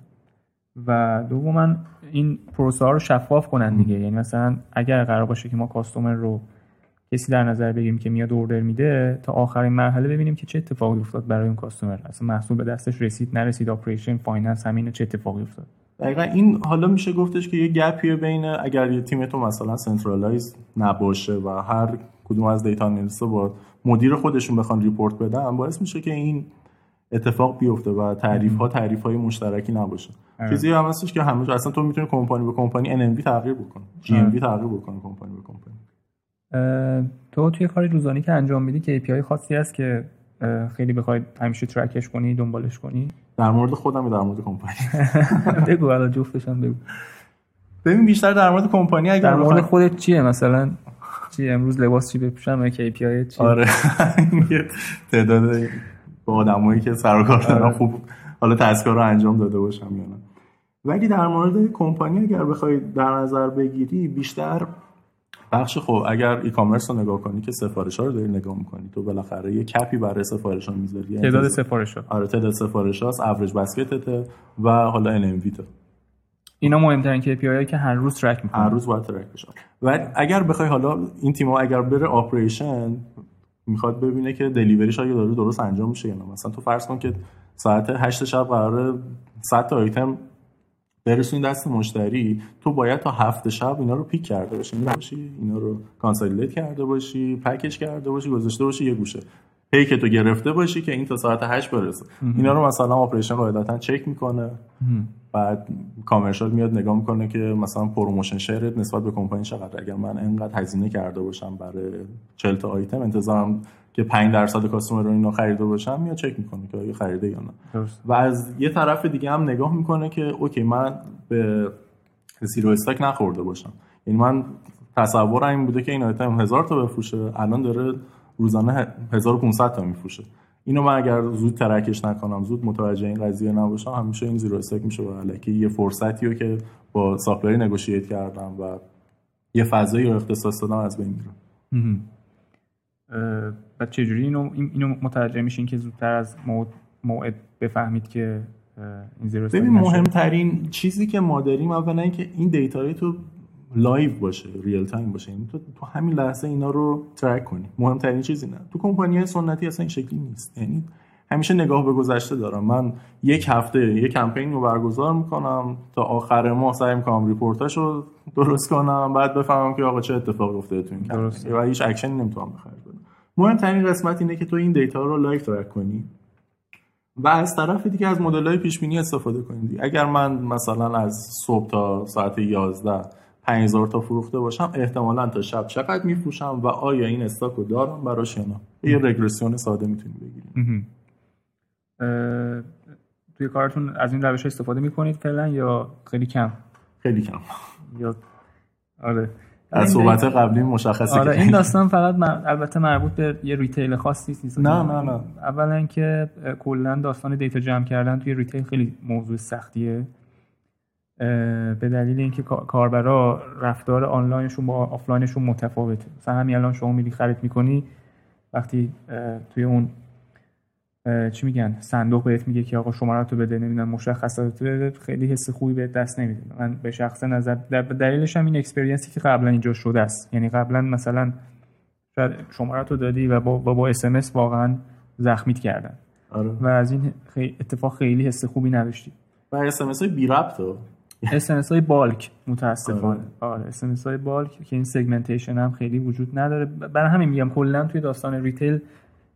و دوما این پروسه ها رو شفاف کنن دیگه. یعنی مثلا اگر قرار باشه که ما customer رو کسی در نظر بگیریم که میاد order میده تا آخرین مرحله ببینیم که چه اتفاقی افتاد برای اون customer. اصلا محصول به دستش رسید نرسید operation finance همین چه اتفاقی افتاد. دقیقا این حالا میشه گفتش که یه gap یه بین اگر یه تیم تو مثلا centralize نباشه و هر کدوم از data analyst با مدیر خودشون بخوان report بدن باعث میشه که این اتفاق بیفته و تعریف ها تعریف های مشترکی نباشه. چیزی هم هستش که همه اصلا تو می‌تونی کمپانی به کمپانی NMV تغییر بکنی. GMV تغییر بکنی کمپانی به کمپانی. تو توی کاری روزانه که انجام میدی KPI خاصی هست که خیلی بخواید همیشه track ش کنی دنبالش کنی؟ در مورد خودم یا در مورد کمپانی؟ بگو حالا جفتشون بگو. ببین بیشتر در مورد کمپانی اگر در مورد خودت چیه؟ مثلا چی امروز لباس چی بپوشم؟ KPI چی؟ آره. تعداد با آدمایی که سر کار دارن آره. خوب حالا task ها رو انجام داده باشم یا نه. ولی در مورد کمپانی اگر بخوای در نظر بگیری بیشتر بخش خب اگر e-commerce رو نگاه کنی که سفارش ها رو داری نگاه می‌کنی تو بالاخره یه KPI برای سفارش ها می‌ذاری. یعنی تعداد سفارش ها آره تعداد سفارش هاست average basket ه و حالا NM اینا مهمترین KPI که هر روز track می‌کنه هر روز باید track بشه. و اگر بخوای حالا این تیم اگر بره operation می‌خواد ببینه که delivery ش آیا داره درست انجام میشه یا نه. مثلا تو فرض کن که ساعت 8 شب قراره 100 تا آیتم برسونی دست مشتری تو باید تا هفت شب اینا رو pick کرده باشی. اینا رو consolidate کرده باشی package کرده باشی گذاشته باشی یه گوشه. پیکتو گرفته باشی که این تا ساعت 8 برسه. اینا رو مثلا operation قاعدتا چک می‌کنه. بعد commercial میاد نگاه می‌کنه که مثلا promotion share ت نسبت به کمپانی چقدر. اگر من انقدر هزینه کرده باشم برای 40 تا آیتم انتظارم که 5 درصد customer رو اینو خریده باشم میاد چک می‌کنه که آیا خریده یا نه. و از یه طرف دیگه هم نگاه می‌کنه که okay من به zero stock نخورده باشم. یعنی من تصورم این بوده که این آیتم هزار تا بفروشه. الان داره روزانه 1500 تا میفروشه. اینو من اگر زود track ش نکنم زود متوجه این قضیه نباشم همیشه این zero stock میشه و الکی. یه فرصتی رو که با supplier negotiate کردم و یه فضایی رو اختصاص دادم از بین میره و چجوری اینو اینو متوجه میشین که زودتر از موعد بفهمید که این zero ببین مهمترین چیزی که ما داریم اولا اینکه این data تو live باشه real time باشه. یعنی تو تو همین لحظه اینا رو track کنی. مهمترین چیزی نه. تو کمپانی سنتی اصلا این شکلی نیست. یعنی همیشه نگاه به گذشته دارم. من یک هفته یک کمپین رو برگزار می‌کنم تا آخر ماه سعی می‌کنم report اش رو درست کنم بعد بفهمم که آقا چه اتفاقی افتاده تو این کمپین. و هیچ اکشنی نمی‌تونم بخرج بدم مهمترین قسمت اینه که تو این data رو live track کنی. و از طرف دیگه از مدل های پیش بینی استفاده کنید اگر من مثلا از صبح تا ساعت 11 5000 تا فروخته باشم احتمالا تا شب چقدر میفروشم و آیا این استاک رو دارم براش یا نه. یه رگرسیون ساده می‌تونید بگیرید توی کارتون از این روش استفاده می‌کنید فعلا یا خیلی کم؟ خیلی کم. یا آره. از صحبت قبلی مشخصه آره این داستان فقط البته مربوط به یه ریتیل خاص نیست. نه نه نه. اولا که کلا داستان data جمع کردن توی retail خیلی موضوع سختیه. به دلیل اینکه کاربرا رفتار آنلاینشون با آفلاینشون متفاوته مثلا همین الان شما میری خرید می‌کنی وقتی توی اون چی میگن صندوق بهت میگه که آقا شماره تو بده نمی‌دونم مشخصات بده خیلی حس خوبی بهت دست نمیده. من به شخصه نظرم دلیلش هم این experience ی که قبلا ایجاد شده است. یعنی قبلا مثلا شاید شماره تو دادی و با با, با SMS واقعا زخمیت کردن. آره. و از این اتفاق خیلی حس خوبی نداشتی و SMS های بی ربط SMS های bulk متاسفانه. آره. SMS های bulk که این segmentation هم خیلی وجود نداره. برای همین میگم کلا توی داستان retail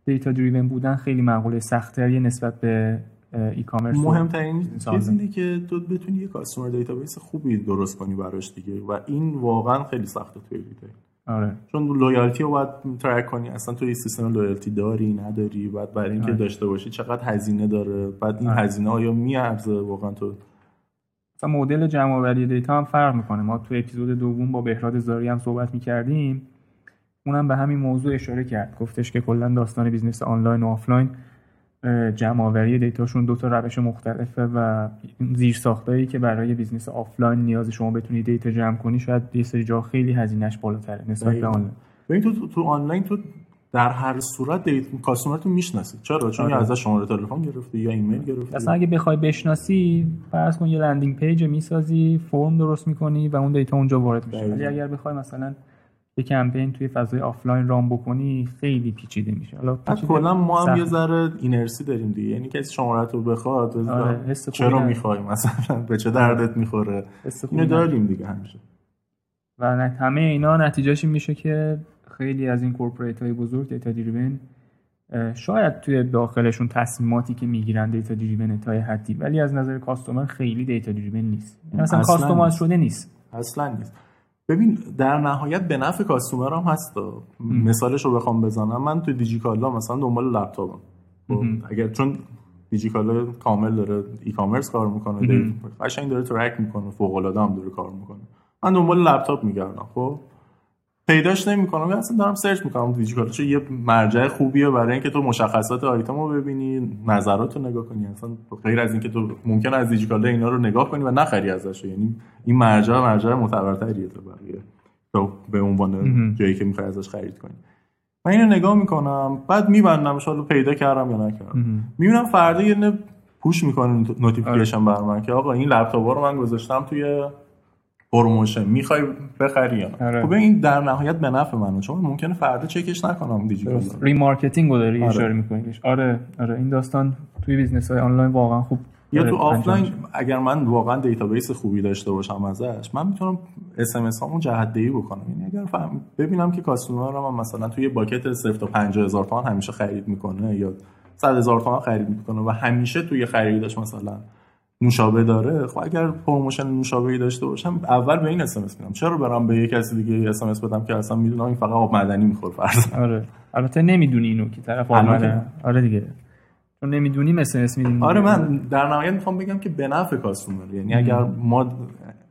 data driven بودن خیلی مقوله سختتری نسبت به e-commerce مهمترین چیز اینه که تو بتونی یه customer database خوبی درست کنی براش دیگه و این واقعا خیلی سخته توی retail. آره. چون loyalty رو باید ترک کنی اصلا تو یه سیستم loyalty داری نداری بعد برای اینکه آره. داشته باشی چقدر هزینه داره بعد این آره. هزینه آیا میارزه واقعا تو مثلا مدل جمع آوری data هم فرق می‌کنه. ما تو اپیزود دوم با بهراد زاری هم صحبت می‌کردیم. اونم به همین موضوع اشاره کرد. گفتش که کلا داستان business online و آفلاین جمع آوری data شون دو تا روش مختلفه و زیر ساختایی که برای business offline نیاز شما بتونی data جمع کنی شاید یه سری جا خیلی هزینهش بالاتره. نسبت به آنلاین. ببین تو تو آنلاین تو در هر صورت data customer تو می‌شناسی چرا؟ چون آره. ازش شماره تلفن گرفته یا ایمیل گرفته اصلا اگه بخوای بشناسی فرض کن یه landing page می‌سازی فرم درست می‌کنی و اون data اونجا وارد میشه. ولی اگر بخوای مثلا یه کمپین توی فضای offline run بکنی خیلی پیچیده میشه. حالا کلا ما هم یه ذره inertia داریم دیگه. یعنی کسی شماره رو بخواد آره، چرا می‌خوای؟ مثلا به چه دردت می‌خوره؟ اینو داریم دیگه همیشه. و همه اینا نتیجهش میشه که خیلی از این corporate های بزرگ data driven شاید توی داخلشون تصمیماتی که می‌گیرن data driven تا حدی ولی از نظر customer خیلی data driven نیست. یعنی مثلا customize شده نیست. اصلا نیست. ببین در نهایت به نفع customer هم هست. مثالش رو بخوام بزنم. من تو دیجیکالا مثلا دنبال لپتاپم خب، اگر چون دیجیکالا کامل داره ای کامرس کار می‌کنه قشنگ داره ترک می‌کنه فوق العاده هم داره کار می‌کنه. من دنبال لپتاپ میگردم. خب پیداش نمی‌کنم. اصلا دارم سرچ می‌کنم دیجیکالا. چه یه مرجع خوبیه برای اینکه تو مشخصات آیتم رو ببینی نظرات رو نگاه کنی. اصلا غیر از اینکه تو ممکن از دیجیکالا اینا رو نگاه کنی و نخری ازش. یعنی این مرجع مرجع معتبرتریه تو بقیه. تو به عنوان جایی که می‌خوای ازش خرید کنی. من اینو نگاه می‌کنم بعد میبندم حالا پیدا کردم یا نکردم. می‌بینم فردا یه push می‌کنه notification بر من که آقا این لپتاپ رو من گذاشتم توی promotion می‌خوای بخری یا آره. خب این در نهایت به نفع منه چون ممکنه فردا چکش نکنم دیجیتال. remarketing رو داری آره. اشاره می‌کنی. آره آره. این داستان توی business های آنلاین واقعا خوب یا تو آفلاین اگر من واقعا database خوبی داشته باشم ازش من می‌تونم SMS هامون جهت دهی بکنم. یعنی اگر فهم ببینم که customer رو من مثلا توی bucket 0 تا 50000 تومان همیشه خرید می‌کنه یا 100 هزار تومان خرید می‌کنه و همیشه توی خریدش مثلا نوشابه داره خب اگر promotion نوشابه داشته باشم اول به این SMS میدم. چرا برام به یک کسی دیگه SMS بدم که اصلا می‌دونم این فقط آب معدنی می‌خوره فرض آره. البته نمی‌دونی اینو که طرف آب آره دیگه. چون نمی‌دونی SMS میدیم آره من در نهایت می‌خوام بگم که به نفع customer. یعنی اگر ما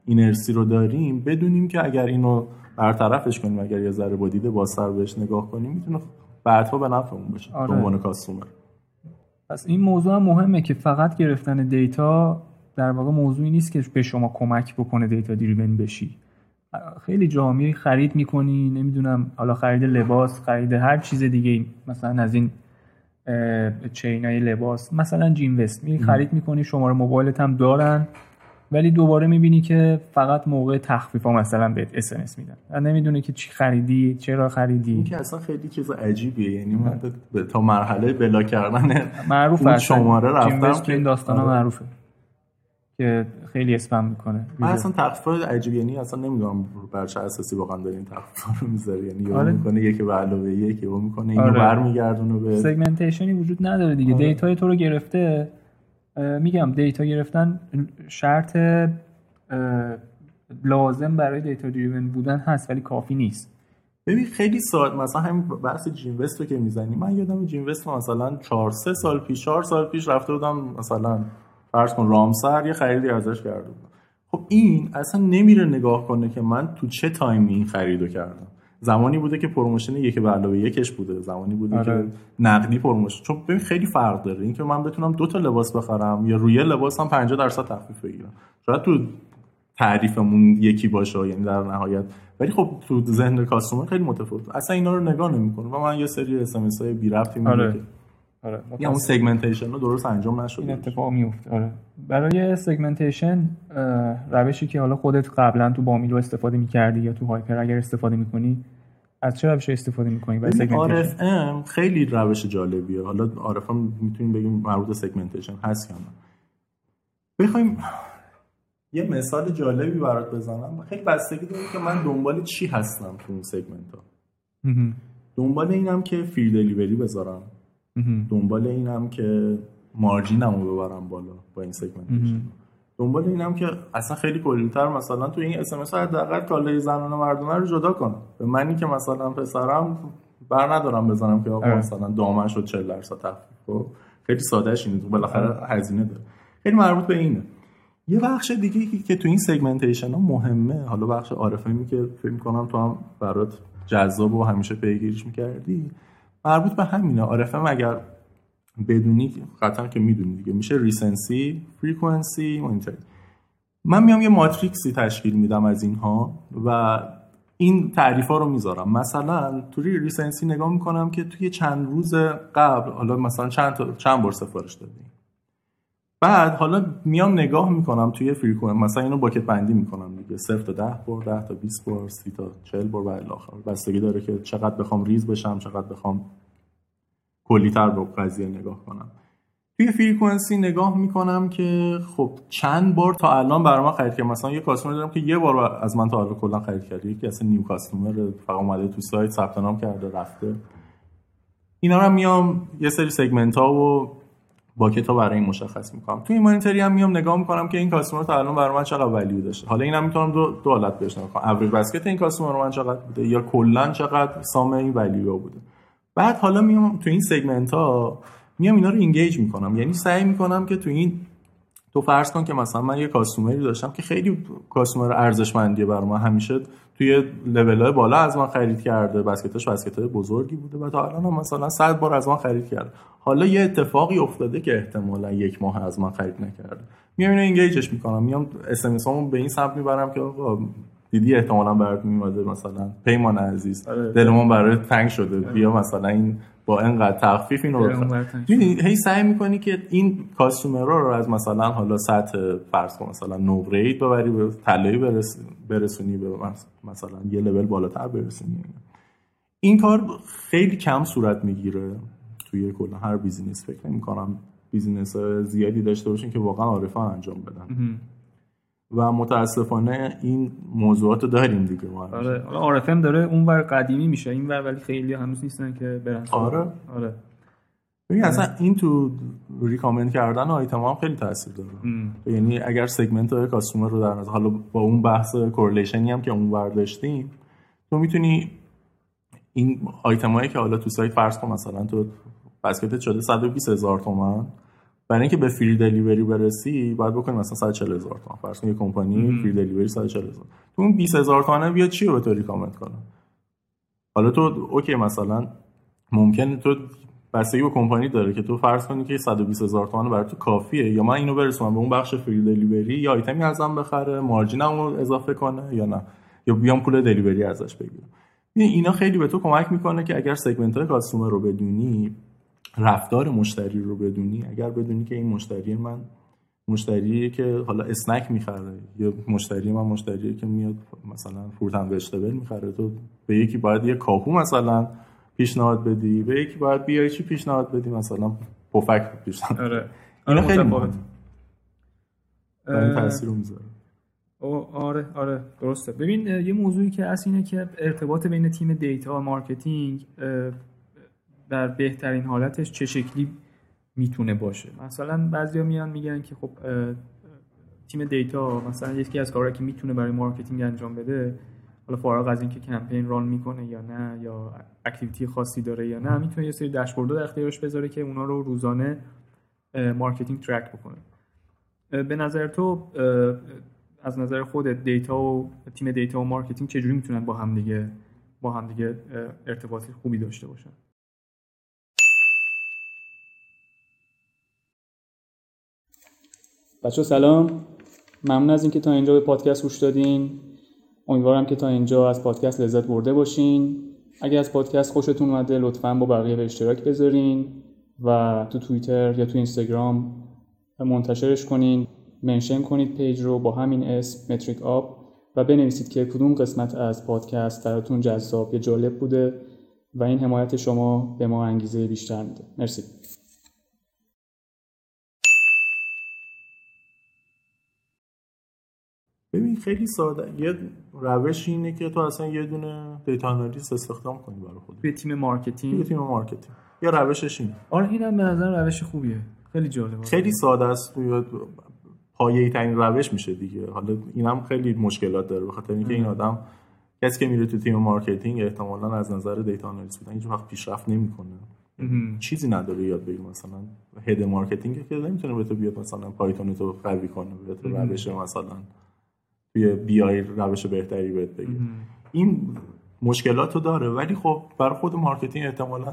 اینرسی رو داریم بدونیم که اگر اینو برطرفش کنیم اگر یه ذره با دیده بازتر بهش نگاه کنیم می‌تونه بعدها به نفعمون باشه. آره. به عنوان کاستومر. پس این موضوع هم مهمه که فقط گرفتن دیتا در واقع موضوعی نیست که به شما کمک بکنه دیتا دریون بشی. خیلی جا میری خرید می‌کنی نمی‌دونم حالا خرید لباس خرید هر چیز دیگه مثلا از این چینای لباس مثلا جیم وست میری خرید می‌کنی شماره موبایلت هم دارن. ولی دوباره می‌بینی که فقط موقع تخفیف ها مثلا بهت SMS میدن. و نمی‌دونه که چی خریدی چرا خریدی. این که اصلا خیلی چیز عجیبیه. یعنی من تا مرحله block کردن معروف شماره رفتم که این داستان ها آره. معروفه که خیلی اسپم می‌کنه. من اصلا تخفیف عجیبی یعنی اصلا نمی‌دونم بر چه اساسی واقعا داره این تخفیف رو می‌ذاره. یعنی یه آره. می‌کنه یکی به علاوه یکی و می‌کنه اینو آره. برمیگردونه به segmentation ی وجود نداره دیگه. آره. data ی تو رو گرفته. میگم data گرفتن شرط لازم برای data driven بودن هست ولی کافی نیست. ببین خیلی ساعت مثلا همین بحث جین وست رو که می‌زنی من یادم جین وست مثلا 4 3 سال پیش 4 سال پیش رفته بودم مثلا فرض کن رامسر یه خریدی ازش کرده بودم. خب این اصلا نمیره نگاه کنه که من تو چه تایمی این خریدو کردم. زمانی بوده که promotion یک به علاوه یکش بوده. زمانی بوده آره. که نقدی promotion. چون ببین خیلی فرق داره. اینکه من بتونم دو تا لباس بخرم یا روی لباس هم 50 درصد تخفیف بگیرم. شاید تو تعریفمون یکی باشه یعنی در نهایت. ولی خب تو ذهن customer خیلی متفاوت اصلا اینا رو نگاه نمی‌کنه. و من یه سری SMS های بی ربطی آره. آره یا اون segmentation رو درست انجام نشد این اتفاق میفته آره. برای segmentation روشی که حالا خودت قبلا تو بامیلو استفاده می‌کردی یا تو هایپر اگر استفاده می‌کنی از چه روش استفاده می‌کنی برای segmentation خیلی روش جالبیه. حالا RFM می‌تونیم بگیم مربوط به segmentation هست یا نه. بخوایم یه مثال جالبی برات بزنم. خیلی بستگی داره که من دنبال چی هستم تو اون segment ها. دنبال اینم که free delivery بذارم. دنبال اینم که مارجینم رو ببرم بالا با این segmentation. دنبال اینم که اصلا خیلی کلیتر مثلا تو این SMS حداقل کالای زنان و مردانه رو جدا کن. به منی که مثلا پسرم بر ندارم بزنم که آقا آره. مثلا دامن شد 40 درصد تخفیف خب خیلی سادهش اینه. تو بالاخره. هزینه داره. خیلی مربوط به اینه. یه بخش دیگه که تو این segmentation ها مهمه حالا بخش RFM ه که فکر کنم تو هم برات جذاب و همیشه پیگیریش می‌کردی مربوط به همینه. RFM ه اگر بدونی قطعا که می‌دونی دیگه. میشه recency frequency monetary من میام یه matrix ی تشکیل میدم از اینها و این تعریف ها رو می‌ذارم. مثلا توی recency نگاه می‌کنم که توی چند روز قبل حالا مثلا چند, چند بار سفارش دادیم. بعد حالا میام نگاه می‌کنم توی frequency مثلا اینو bucket بندی می‌کنم دیگه. 0 تا 10 بار 10 تا 20 بار 30 تا 40 بار و الی بستگی داره که چقدر بخوام ریز بشم چقدر بخوام کلیتر به قضیه نگاه کنم. توی frequency نگاه می‌کنم که خب چند بار تا الان برای من خرید کرد مثلا یه customer دارم که یه بار از من تا الان کلا خرید کرده یکی اصلا new customer فقط اومده تو سایت ثبت نام کرده رفته. اینا رو میام یه سری segment ها و bucket ها برای این مشخص می‌کنم. توی این monetary هم میام نگاه می‌کنم که این customer تا الان برای من چقدر value داشته. حالا اینم می‌تونم دو, دو حالت بهش نگاه کنم. average basket این customer من چقدر بوده یا کلا چقدر sum این value بوده. بعد حالا میام تو این segment ها میام اینا رو engage می‌کنم. یعنی سعی می‌کنم که تو این تو فرض کن که مثلا من یه customer ی داشتم که خیلی customer ارزشمندیه برای من. همیشه توی لول های بالا از من خرید کرده. basketش basket های بزرگی بوده و تا الان هم مثلا 100 بار از من خرید کرده. حالا یه اتفاقی افتاده که احتمالا یک ماه از من خرید نکرده. میام اینو engageش می‌کنم. میام SMS به این سمت می‌برم که آقا دیدی احتمالا برات نیومده مثلا. پیمان عزیز. آره. دلمون برات تنگ شده. بیا مثلا این با اینقدر تخفیف اینو هی سعی می‌کنی که این customer رو از مثلا حالا سطح فرض کن مثلا no grade ببری به طلایی برسونی به مثلا یه لول بالاتر برسونی. این کار خیلی کم صورت می‌گیره توی کلا. هر business فکر نمی کنم business زیادی داشته باشین که واقعا عارفه انجام بدن. و متاسفانه این موضوعات داریم دیگه. ما آره آره داره اونور قدیمی میشه این ور ولی خیلی هنوز نیستن که برن آره. آره. ببین اصلا این تو recommend کردن آیتم هم خیلی تاثیر داره. یعنی اگر segment های customer رو در نظر حالا با اون بحث correlationی هم که اون داشتیم تو می‌تونی این آیتم هایی که حالا تو سایت فرض کن مثلا تو basketت شده 120 هزار تومن. برای اینکه به free delivery برسی باید بکنی مثلا 140 هزار تومان. فرض کن یه company free delivery 140 هزار. تو اون 20 هزار تومنه بیا چی رو به تو recommend کنه حالا تو okay مثلا ممکن تو بستگی به کمپانی داره که تو فرض کنی که 120 هزار تومان برای تو کافیه یا من اینو برسونم به اون بخش free delivery یا itemی ازم بخره marginم رو اضافه کنه یا نه. یا بیام پول delivery ازش بگیرم. اینا خیلی به تو کمک می‌کنه که اگر segment های customer رو بدونی رفتار مشتری رو بدونی اگر بدونی که این مشتری من مشتریه که حالا snack می‌خره یا مشتری من مشتریه که میاد مثلا fruit and vegetable می‌خره. تو به یکی باید یه کاهو مثلا پیشنهاد بدی به یکی باید بیای چی پیشنهاد بدی؟ مثلا پفک پیشنهاد. آره. آره خیلی مهمه. تاثیر می‌ذاره. آره آره درسته. ببین یه موضوعی که از اینه که ارتباط بین تیم data و marketing در بهترین حالتش چه شکلی می‌تونه باشه؟ مثلا بعضیا میان میگن که خب تیم data مثلا یکی از کارهایی که می‌تونه برای marketing انجام بده حالا فارغ از اینکه campaign run می‌کنه یا نه یا activity خاصی داره یا نه می‌تونه یه سری داشبورد در اختیارش بذاره که اونا رو روزانه marketing track بکنه. به نظر تو از نظر خود data و تیم data و marketing چجوری می‌تونن با هم دیگه با هم دیگه ارتباط خوبی داشته باشن؟ بچه‌ها سلام. ممنون از اینکه تا اینجا به پادکست گوش دادین. امیدوارم که تا اینجا از پادکست لذت برده باشین. اگر از پادکست خوشتون اومده لطفا با بقیه به اشتراک بذارین و تو توییتر یا تو اینستاگرام منتشرش کنین. mention کنید پیج رو با همین اسم متریک آب و بنویسید که کدوم قسمت از پادکست براتون جذاب یا جالب بوده و این حمایت شما به ما انگیزه بیشتر میده. مرسی ببین خیلی ساده. یه روش اینه که تو اصلا یه دونه data analyst استخدام کنی برای خودت. به تیم marketing. به تیم marketing. یه روشش این آره اینم به نظر روش خوبیه. خیلی جالبه. خیلی ساده است. پایه‌ای ترین روش میشه دیگه. حالا اینم خیلی مشکلات داره. بخاطر اینکه این آدم کسی که میره تو تیم marketing احتمالا از نظر data analyst بودن هیچ وقت پیشرفت نمی‌کنه. چیزی نداره یاد بگیره مثلا. head marketing که نمی‌تونه به تو بیاد مثلا پایتونتو قوی کنه به تو روش مثلا توی BI روش بهتری بهت بگه. این مشکلات رو داره ولی خب برای خود marketing احتمالا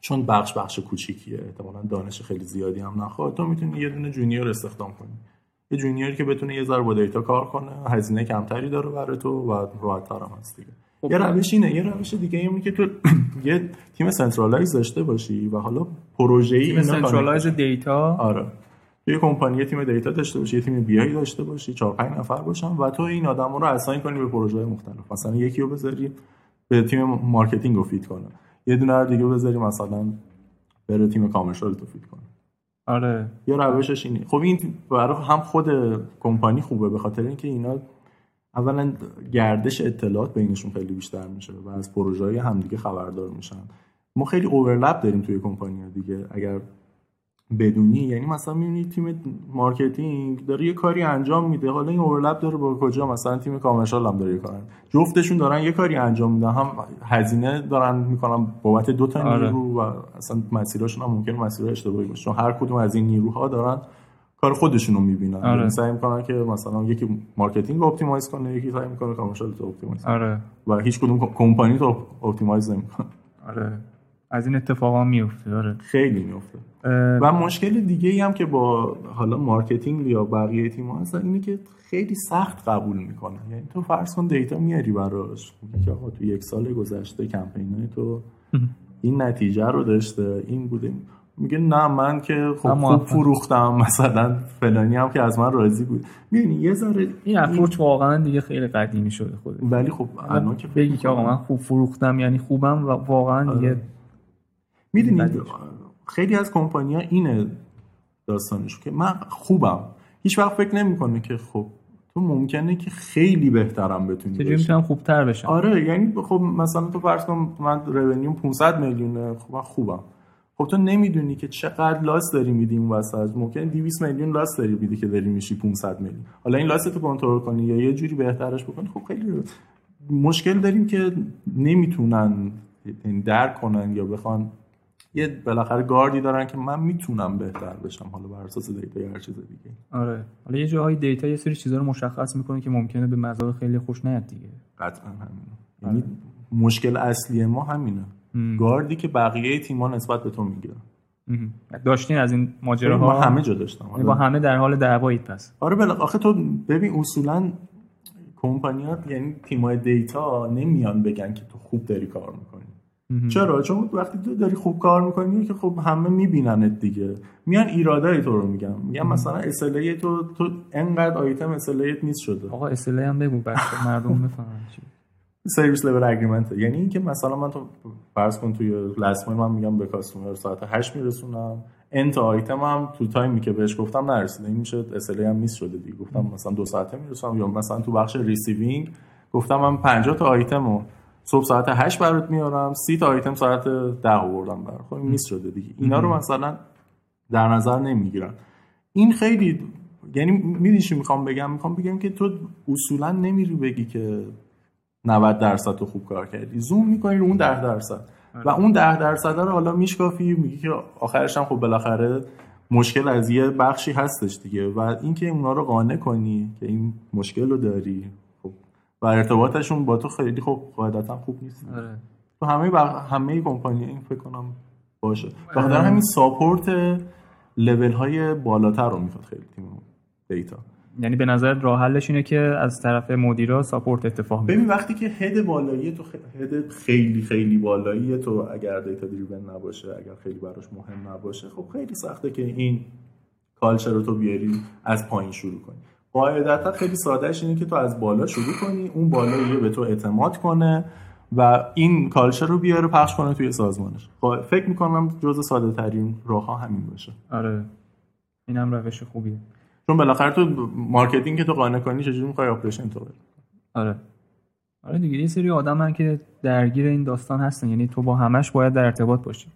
چون بخش بخش کوچیکیه احتمالا دانش خیلی زیادی هم نخواد تو می‌تونی یه دونه junior استخدام کنی. یه juniorی که بتونه یه ذره با data کار کنه هزینه کمتری داره برای تو و راحت تر هم هست دیگه. خب. یه روش اینه یه روش دیگه اینه که تو یه تیم centralized داشته باشی و حالا پروژه ای تیم centralized data؟ آره. یه کمپانی تیم data داشته باشی یه تیم BI داشته باشی چهار پنج نفر باشن و تو این آدما رو assign کنی به پروژه های مختلف. مثلا یکی رو بذاری به تیم marketing رو feed کنه. یه دونه رو دیگه بذاری مثلا بره تیم commercial تو feed کنه. آره. یا روشش اینه. خب این برای هم خود کمپانی خوبه به خاطر اینکه اینا اولا گردش اطلاعات بینشون خیلی بیشتر میشه و از پروژه های همدیگه خبردار میشن. ما خیلی overlap داریم توی کمپانی دیگه. اگر بدونی. یعنی مثلا می‌بینی تیم marketing داره یه کاری انجام میده. حالا این overlap داره با کجا؟ مثلا تیم commercial هم داره کار. جفتشون دارن یه کاری انجام میدن. هم هزینه دارن می‌کنن بابت دو تا آره. نیرو و اصلا مسیراشون هم ممکن مسیر اشتباهی باشه. چون هر کدوم از این نیروها دارن کار خودشون رو می‌بینن. آره. یعنی سعی می‌کنن که مثلا یکی marketing optimize کنه یکی سعی می‌کنه commercial تو optimize آره. و هیچ کدوم کمپانی تو optimize نمی‌کنه. آره. از این اتفاقا میفته داره خیلی میفته و مشکل دیگه ای هم که با حالا marketing یا بقیه تیم هست اینه که خیلی سخت قبول می‌کنن. یعنی تو فرض کن data میاری براش. که آقا تو یک سال گذشته کمپین تو این نتیجه رو داشته این بوده. میگه نه من که خب خوب فروختم مثلا فلانی هم که از من راضی بود. می‌دونی یه ذره این approach واقعا دیگه خیلی قدیمی شده خود ولی خب الان که بگی که آقا من خوب فروختم یعنی خوبم و واقعا دیگه آره. خیلی از کمپانیا اینه داستانش که من خوبم. هیچ وقت فکر نمی‌کنه که خب تو ممکنه که خیلی بهترم بتونی چجوری می‌تونم خوبتر بشم؟ آره یعنی خب مثلا تو فرض کن من رونیوم 500 میلیونه خب من خوبم. خب تو نمی‌دونی که چقدر لاس داری میدی اون وسط. ممکن 200 میلیون لاس داری میدی که داری میشی 500 میلیون. حالا این لاس تو کنترل کنی یا یه جوری بهترش بکنی خب خیلی مشکل داریم که نمی‌تونن یعنی درک کنن یا بخوان یه بالاخره گاردی دارن که من می‌تونم بهتر بشم حالا بر اساس دیتا یا هر چیز دیگه. آره. حالا یه جاهای دیتا یه سری چیزا رو مشخص می‌کنه که ممکنه به مزاج خیلی خوش نیاد دیگه. قطعا همینه. یعنی آره. مشکل اصلی ما همینه. گاردی که بقیه تیم‌ها نسبت به تو می‌گیرن. داشتین از این ماجراها؟ ما همه جا داشتم. آره. با همه در حال دعوایید پس. آره بلا آخه تو ببین اصولا کمپانی ها یعنی تیمای data نمیان بگن که تو خوب داری کار می‌کنی. چرا؟ چون وقتی تو داری خوب کار می‌کنی که خب همه میبیننت دیگه. میان ایرادای تو رو میگن. میگن مثلا SLA تو تو انقدر آیتم SLA ت miss شده. آقا SLA هم بگو بچه مردم بفهمن چی. service level agreement یعنی اینکه مثلا من تو فرض کن توی last من میگم به customer ساعت 8 میرسونم. انت آیتم هم تو تایمی که بهش گفتم نرسیده. این میشه SLA م miss شده دیگه. گفتم مثلا دو ساعته میرسونم. یا مثلا تو بخش receiving گفتم من 50 تا آیتم صبح ساعت 8 برات میارم 30 تا آیتم ساعت 10 آوردم برات. خب miss شده دیگه. اینا رو مثلا در نظر نمی‌گیرن. این خیلی یعنی می‌دونی می‌خوام بگم؟ می‌خوام بگم که تو اصولا نمیری بگی که 90 درصد تو خوب کار کردی. زوم می‌کنی رو اون 10 درصد. و آره. اون 10 درصد رو حالا میشکافی میگی که آخرش هم خب بالاخره مشکل از یه بخشی هستش دیگه. و اینکه اونا رو قانع کنی که این مشکل رو داری. و ارتباطشون با تو خیلی خوب قاعدتا خوب نیست. آره. تو همه بق... همه کمپانی این فکر کنم باشه. بخاطر آره. همین ساپورت لول های بالاتر رو می‌خواد خیلی تیم دیتا. یعنی به نظر راه حلش اینه که از طرف مدیرا ساپورت اتفاق ببین وقتی که هد بالایی تو هد خیلی خیلی بالایی تو اگر دیتا دریون نباشه اگر خیلی براش مهم نباشه خب خیلی سخته که این کالچر رو تو بیاری از پایین شروع کنی. قاعدتا خیلی سادهش اینه که تو از بالا شروع کنی اون بالا یه به تو اعتماد کنه و این کالچر رو بیاره پخش کنه توی سازمانش. فکر می‌کنم جز ساده ترین راه ها همین باشه. آره. اینم روش خوبیه. چون بالاخره تو marketing که تو قانع کنی چجوری می‌خوای operation تو بری؟ آره. آره دیگه یه سری آدم که درگیر این داستان هستن یعنی تو با همش باید در ارتباط باشی.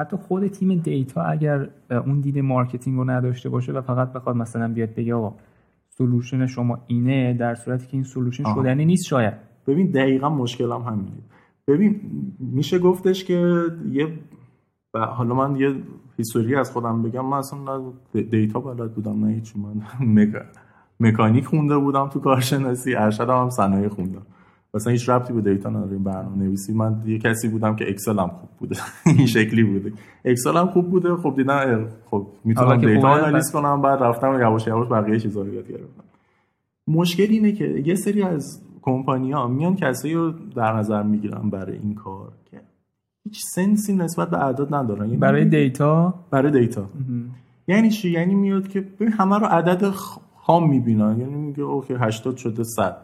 حتی خود تیم data اگر اون دید marketing رو نداشته باشه و فقط بخواد مثلا بیاد بگه آقا solution شما اینه در صورتی که این solution شدنی نیست شاید. ببین دقیقا مشکلم هم همینه. ببین میشه گفتش که یه حالا من یه history از خودم بگم. من اصلا data بلد بودم نه هیچ من مکانیک خونده بودم تو کارشناسی ارشدم هم صنایع خوندم. مثلا هیچ ربطی به data نداره برنامه نویسی. من یه کسی بودم که Excel م خوب بوده. این شکلی بوده. Excel م خوب بوده. خب دیدم خب می‌تونم data آنالیز کنم بعد رفتم یواش یواش بقیه چیزا رو یاد گرفتم. مشکل اینه که یه سری از کمپانی ها میان کسایی رو در نظر می‌گیرن برای این کار که هیچ sense ی نسبت به اعداد ندارن. یعنی برای data؟ برای data. یعنی چی؟ یعنی میاد که همه رو عدد خام می‌بینن. یعنی میگه OK 80 شده 100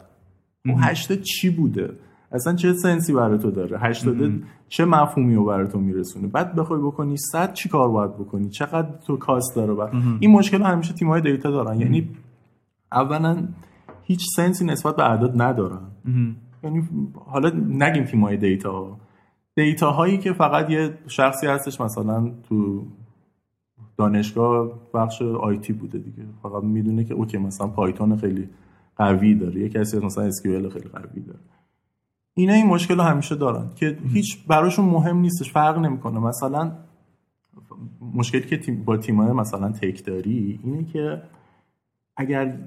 اون 80 چی بوده؟ اصلا چه sense ی برای تو داره؟ 80 چه مفهومی رو برای تو میرسونه؟ بعد بخوای بکنی 100 چی کار باید بکنی؟ چقدر تو cost داره؟ بعد این مشکل همیشه تیم‌های data دارن. یعنی اولا هیچ sense ی نسبت به اعداد ندارن. یعنی حالا نگیم تیم‌های data. data هایی که فقط یه شخصی هستش مثلا تو دانشگاه بخش IT بوده دیگه. فقط می‌دونه که OK مثلا Python خیلی قوی داره. یه کسی مثلا SQL خیلی قوی داره. اینا این مشکل رو همیشه دارن که هیچ براشون مهم نیستش فرق نمی‌کنه. مثلا مشکلی که با تیمای مثلا tech داری اینه که اگر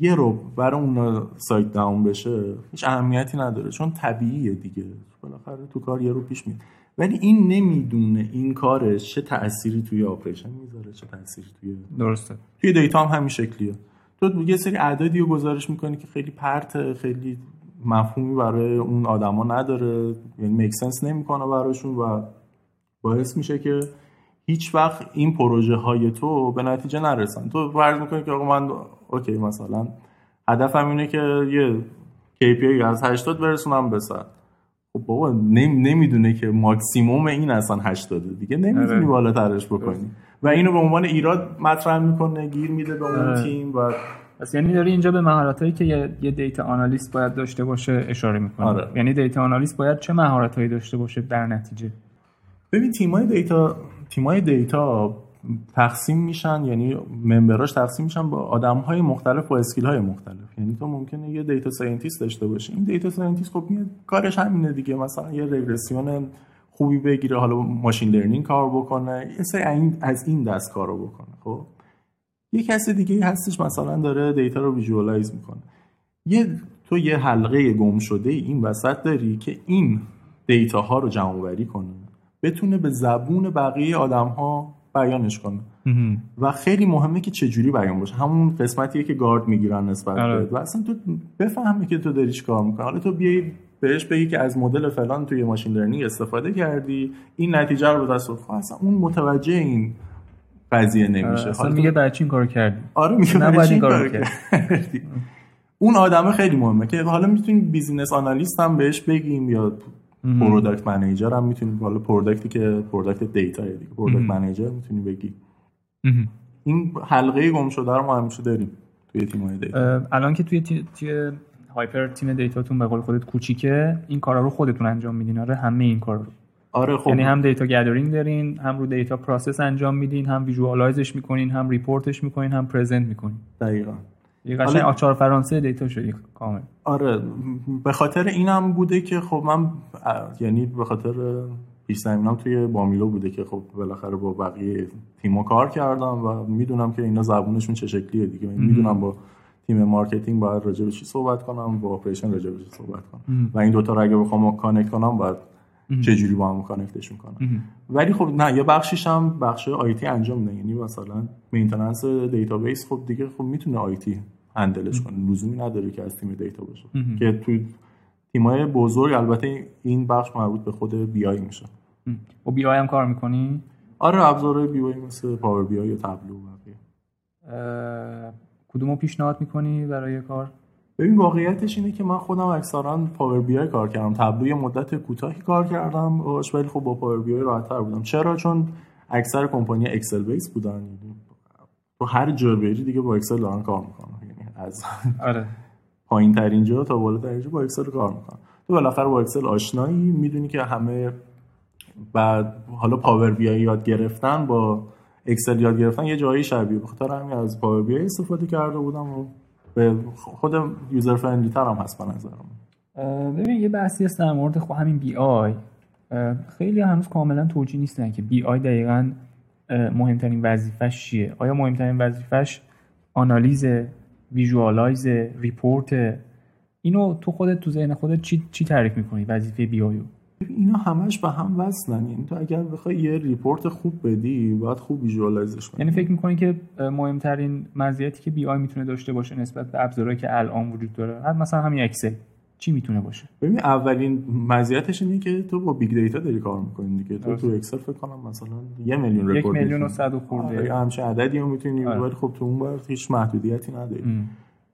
یه رو برای اون سایت داون بشه هیچ اهمیتی نداره چون طبیعیه دیگه. بالاخره تو کار یه رو پیش میاد. ولی این نمی‌دونه این کارش چه تأثیری توی آپریشن می‌ذاره چه تأثیری توی درسته. توی دیتا هم همین شکلیه. تو یه سری اعدادی رو گزارش می‌کنی که خیلی پرت خیلی مفهومی برای اون آدما نداره. یعنی مکسنس نمی‌کنه براشون و باعث میشه که هیچ وقت این پروژه های تو به نتیجه نرسن. تو فرض می‌کنی که آقا من OK مثلا هدفم اینه که یه KPI از 80 برسونم به 100 خب بابا نمی‌دونه که ماکسیموم این اصلا 80 دیگه نمی‌تونی آره. بالاترش بکنی. و اینو به عنوان ایراد مطرح می‌کنه گیر میده به اون. تیم و پس یعنی داری اینجا به مهارتایی که یه, data analyst باید داشته باشه اشاره می‌کنه آره. یعنی data analyst باید چه مهارتایی داشته باشه در نتیجه؟ ببین تیمای data تیمای data تقسیم میشن یعنی member اش تقسیم میشن با آدم های مختلف و skill های مختلف. یعنی تو ممکنه یه data scientist داشته باشی. این data scientist خب کارش همینه دیگه. مثلا یه رگرسیون خوبی بگیره حالا machine learning کار بکنه یه سری از این دست کارو بکنه خب؟ یه کس دیگه هستش مثلا داره data رو visualize می‌کنه. یه تو یه حلقه گم شده این وسط داری که این دیتا ها رو جمع وری کنه. بتونه به زبون بقیه آدم ها بیانش کنه. و خیلی مهمه که چجوری بیان باشه. همون قسمتیه که گارد می‌گیرن نسبت آره. و اصلا تو بفهمی که تو داری کار می‌کنی. حالا تو بیای بهش بگی که از مدل فلان توی ماشین لرنینگ استفاده کردی این نتیجه رو به دست خب اصلا اون متوجه این قضیه نمیشه. آره. اصلا میگه برای چی این کارو کردی؟ آره میگه برای چی این کارو کردی؟ اون آدم خیلی مهمه که حالا می‌تونیم business analyst هم بهش بگیم یا product manager هم می‌تونیم حالا product ی که product data دیگه product manager می‌تونی بگی. این حلقه گم شده رو ما همیشه داریم توی تیم data. الان که توی توی هایپر تیم data تون به قول خودت کوچیکه؟ این کارا رو خودتون انجام میدین. آره همه این کارا رو. آره خب. یعنی هم data gathering دارین هم رو data process انجام میدین هم visualize ش می‌کنین هم report ش می‌کنین هم present می‌کنین. دقیقاً. یه قشنگ آچار فرانسه data شدی کامل. آره به خاطر اینم بوده که خب من یعنی به خاطر پیش زمینم توی بامیلو بوده که خب بالاخره با بقیه تیما کار کردم و می‌دونم که اینا زبونشون چه شکلیه دیگه. می‌دونم با تیم marketing باید راجع به چی صحبت کنم؟ با operation راجع به چی صحبت کنم؟ و این دوتا رو اگه بخوام connect کنم باید چه جوری با هم connect شون کنم؟ ولی خب نه یه بخشیش هم بخش IT انجام نه یعنی مثلا maintenance database خب دیگه خب می‌تونه IT handle ش کنه. لزومی نداره که از تیم data باشه. که توی تیمای بزرگ البته این بخش مربوط به خود BI میشه. و BI هم کار می‌کنی؟ آره ابزارهای BI مثل Power BI یا Tableau بقیه. کدومو پیشنهاد می‌کنی برای کار؟ ببین واقعیتش اینه که من خودم اکثرا Power BI کار کردم. Tableau یه مدت کوتاهی کار کردم. ولی خب با Power BI راحت‌تر بودم. چرا؟ چون اکثر کمپانی Excel base بودن. تو هر جا بری دیگه با Excel دارن کار می‌کنن. یعنی از آره. پایین ترین جا تا بالاترین جا با Excel کار می‌کنن. تو بالاخره با Excel آشنایی می‌دونی که همه بعد حالا Power BI یاد گرفتن با Excel یاد گرفتن یه جایی شبیه بخاطر همین از Power BI استفاده کرده بودم و به خود user friendly تر هم هست به نظرم. ببین یه بحثی هست در مورد خب همین BI خیلی هنوز کاملا توجیه نیستن که BI دقیقا مهمترین وظیفش چیه. آیا مهمترین وظیفش آنالیز visualize report؟ اینو تو خودت تو ذهن خودت چی چی تعریف می‌کنی؟ وظیفه BI و اینا همش به هم وصلن. یعنی تو اگر بخوای یه report خوب بدی باید خوب visualize ش کنی. یعنی فکر می‌کنی که مهمترین مزیتی که BI می‌تونه داشته باشه نسبت به ابزارهایی که الان وجود داره مثلا همین Excel چی می‌تونه باشه؟ ببین اولین مزیتش اینه که تو با big data داری کار می‌کنی دیگه. تو تو Excel فکر کنم مثلا یه میلیون رکورد یک میلیون و صد و خورده. آره همچین عددی رو می‌تونی آره. ولی خب تو اون ور هیچ محدودیتی نداری.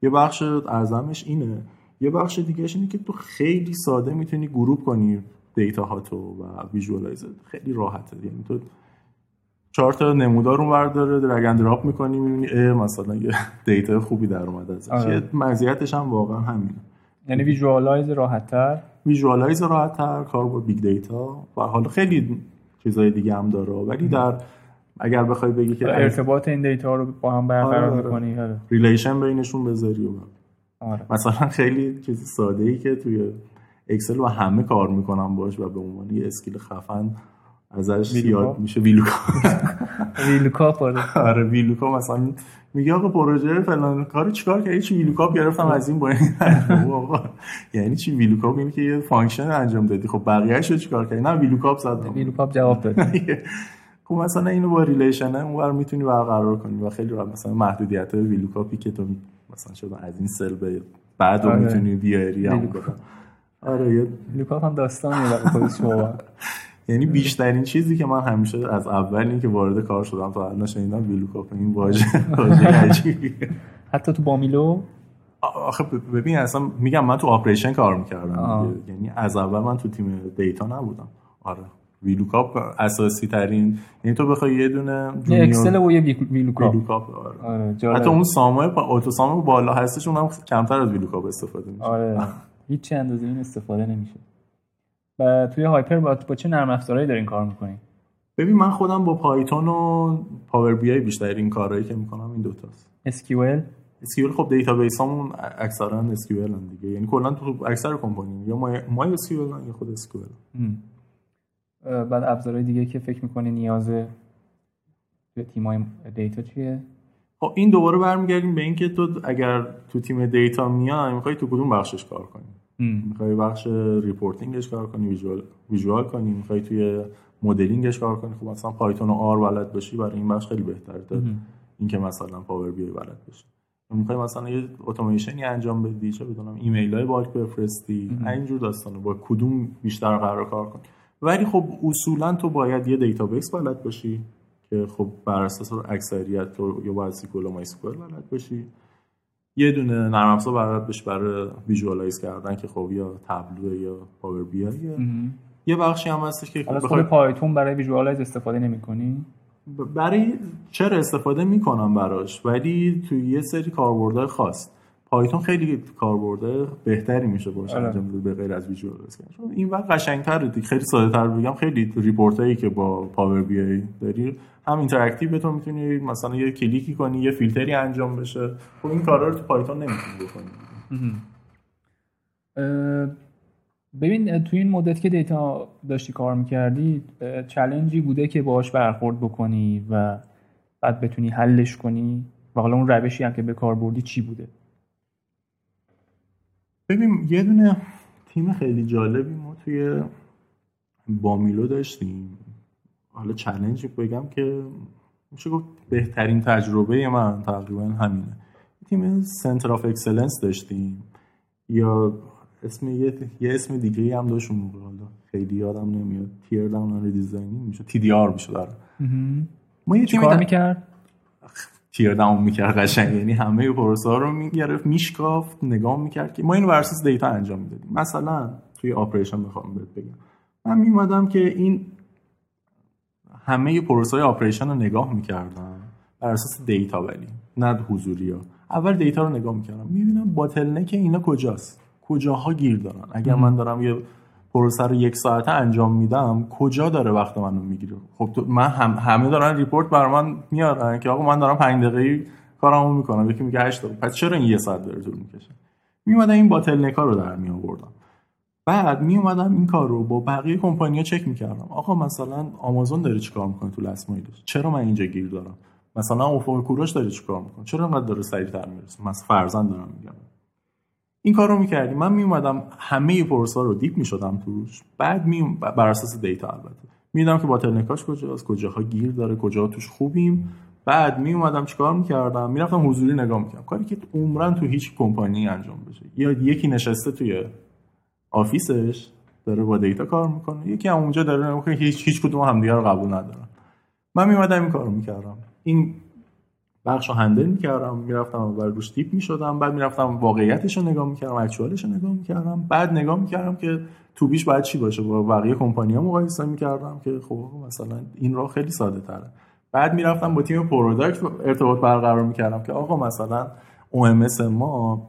یه بخش اعظمش اینه. یه بخش دیگه اینه که تو خیلی ساده می‌تونی group کنی. data هاتو و visualize خیلی راحته. یعنی تو چهار تا نمودار اون ور داره drag and drop می‌کنی می‌بینی مثلا یه data خوبی در اومده ازش. آره. مزیتش هم واقعا همینه. یعنی visualize راحت‌تر؟ visualize راحت‌تر کار با big data. و حالا خیلی چیزای دیگه هم داره. ولی در اگر بخوای بگی که ارتباط این data رو با هم برقرار آره می‌کنی آره. relation بینشون بذاری و آره. مثلا خیلی چیز ساده ای که توی Excel و همه کار می‌کنم باش و به عنوان یه skill خفن ازش یاد میشه VLOOKUP VLOOKUP آره آره VLOOKUP مثلا میگه آقا پروژه فلان کارو چیکار کردی؟ چی VLOOKUP گرفتم از این با این. یعنی چی VLOOKUP اینه که یه function انجام دادی. خب بقیه‌اشو چیکار کردی؟ نه VLOOKUP زدم VLOOKUP جواب داد. خب مثلا اینو با relation اونور می‌تونی برقرار کنی و خیلی راحت مثلا محدودیت های VLOOKUP ی که تو مثلا شده از این cell به بعد رو آره. می‌تونی بیاری. آره یه VLOOKUP هم داستانیه برای خودش یعنی بیشترین چیزی که من همیشه از اول که وارد کار شدم تا الان شنیدم VLOOKUP این واژه حتی تو بامیلو آخه ببین اصلا میگم من تو operation کار می‌کردم یعنی از اول من تو تیم data نبودم. آره. VLOOKUP اساسی ترین یعنی تو بخوای یه دونه یه Excel و یه VLOOKUP. VLOOKUP آره. آره حتی اون sum ای auto sum ای بالا هستش اونم کمتر از VLOOKUP استفاده میشه. آره. هیچ اندازه این استفاده نمیشه. و توی هایپر با, با چه نرم افزارهایی دارین کار می‌کنین؟ ببین من خودم با Python و Power BI بیشتر این کارهایی که می‌کنم این دوتاست. SQL SQL خب database همون اکثرا SQL عه دیگه. یعنی کلا تو اکثر کمپانی یا مای مای SQL یا خود SQL بعد ابزارهای دیگه که فکر می‌کنی نیازه توی تیمای data چیه؟ خب این دوباره برمیگردیم به اینکه تو اگر تو تیم data میای می‌خوای تو کدوم بخشش کار کنی؟ می‌خوای بخش reporting ش کار کنی visual visual کنی می‌خوای توی مدلینگش کار کنی. خب مثلا Python و R بلد باشی برای این بخش خیلی بهتره تا اینکه مثلا Power BI بلد باشی. می‌خوای مثلا یه اتوماسیونی انجام بدی چه بدونم ایمیل های bulk بفرستی اینجور داستانه با کدوم بیشتر قرار کار کن ولی خب اصولا تو باید یه database بلد باشی که خب بر اساس اکثریت تو یا باید SQL و MySQL بلد باشی. یه دونه نرم افزار بلد باشی برای visualize کردن که خب یا Tableau یا Power BI یه بخشی هم هستش که بخوای Python برای visualize استفاده نمی‌کنی؟ برای چرا استفاده می‌کنم براش؟ ولی توی یه سری کاربردهای خاص. Python خیلی کاربرده بهتری میشه باشه آره. انجام به غیر از visual چون این وقت قشنگتره خیلی ساده تر بگم. خیلی report هایی که با Power BI داری هم interactive بهتره می‌تونی مثلا یه کلیکی کنی یه فیلتری انجام بشه. خب این کارا رو تو Python نمی‌تونی بکنی. ببین تو این مدت که data داشتی کار می‌کردی challenge ی بوده که باهاش برخورد بکنی و بعد بتونی حلش کنی. و حالا اون روشی هم که به کار بردی چی بوده؟ ببین یه دونه تیم خیلی جالبی ما توی بامیلو داشتیم. حالا challenge بگم که میشه گفت بهترین تجربه من تقریبا همینه. تیم center of excellence داشتیم. یا اسم یه, یه اسم دیگه هم داشت اون موقع. حالا خیلی یادم نمیاد. tear down redesigning میشه. TDR میشه داره ما یه کار می‌کرد؟ tear down می‌کرد قشنگ. یعنی همه پروسه رو می‌گرفت میشکافت نگاه می‌کرد که ما اینو بر اساس data انجام می‌دادیم. مثلا توی operation بخوام بهت بگم. من میومدم که این همه پروسه های operation رو نگاه می‌کردم. بر اساس data ولی نه حضوری ها. اول data رو نگاه می‌کردم. می‌بینم bottleneck اینا کجاست؟ کجاها گیر دارن؟ اگر من دارم یه پروسه رو یک ساعته انجام میدم کجا داره وقت منو می‌گیره؟ خب تو من هم همه دارن report برا من میارن که آقا من دارم 5 دقیقه کارمو می‌کنم. یکی میگه 8 دقیقه. پس چرا این یه ساعت داره طول می‌کشه؟ میومدم این bottleneck ا رو در می آوردم بعد می اومدم این کار رو با بقیه کمپانی‌ها چک می‌کردم. آقا مثلا آمازون داره چیکار می‌کنه تو last mile ش چرا من اینجا گیر دارم؟ مثلا افق کوروش داره چیکار می‌کنه؟ چرا انقدر داره سریعتر می‌رسه؟ مثلا فرضا دارم میگم. این کار رو می‌کردیم. من میومدم همه پروسه‌ها رو deep می‌شدم توش. بعد می بر اساس data البته. می‌دیدم که bottleneck اش کجاست کجاها گیر داره کجا توش خوبیم. بعد می اومدم چیکار می‌کردم؟ می‌رفتم حضوری نگاه می‌کردم. کاری که عمرا تو هیچ کمپانی انجام بشه. یا یکی نشسته توی office ش داره با data کار می‌کنه. یکی هم اونجا داره که هیچ هیچ کدوم همدیگه رو قبول ندارن. من میومدم این کارو می‌کردم. این بخش رو handle می‌کردم. می‌رفتم اول روش deep می‌شدم. بعد می‌رفتم واقعیتش رو نگاه می‌کردم actual ش رو نگاه می‌کردم. بعد نگاه می‌کردم که to be ش باید چی باشه. با بقیه کمپانی ها مقایسه می‌کردم که خب مثلا این راه خیلی ساده تره. بعد می‌رفتم با تیم product ارتباط برقرار می‌کردم که آقا مثلا OMS ما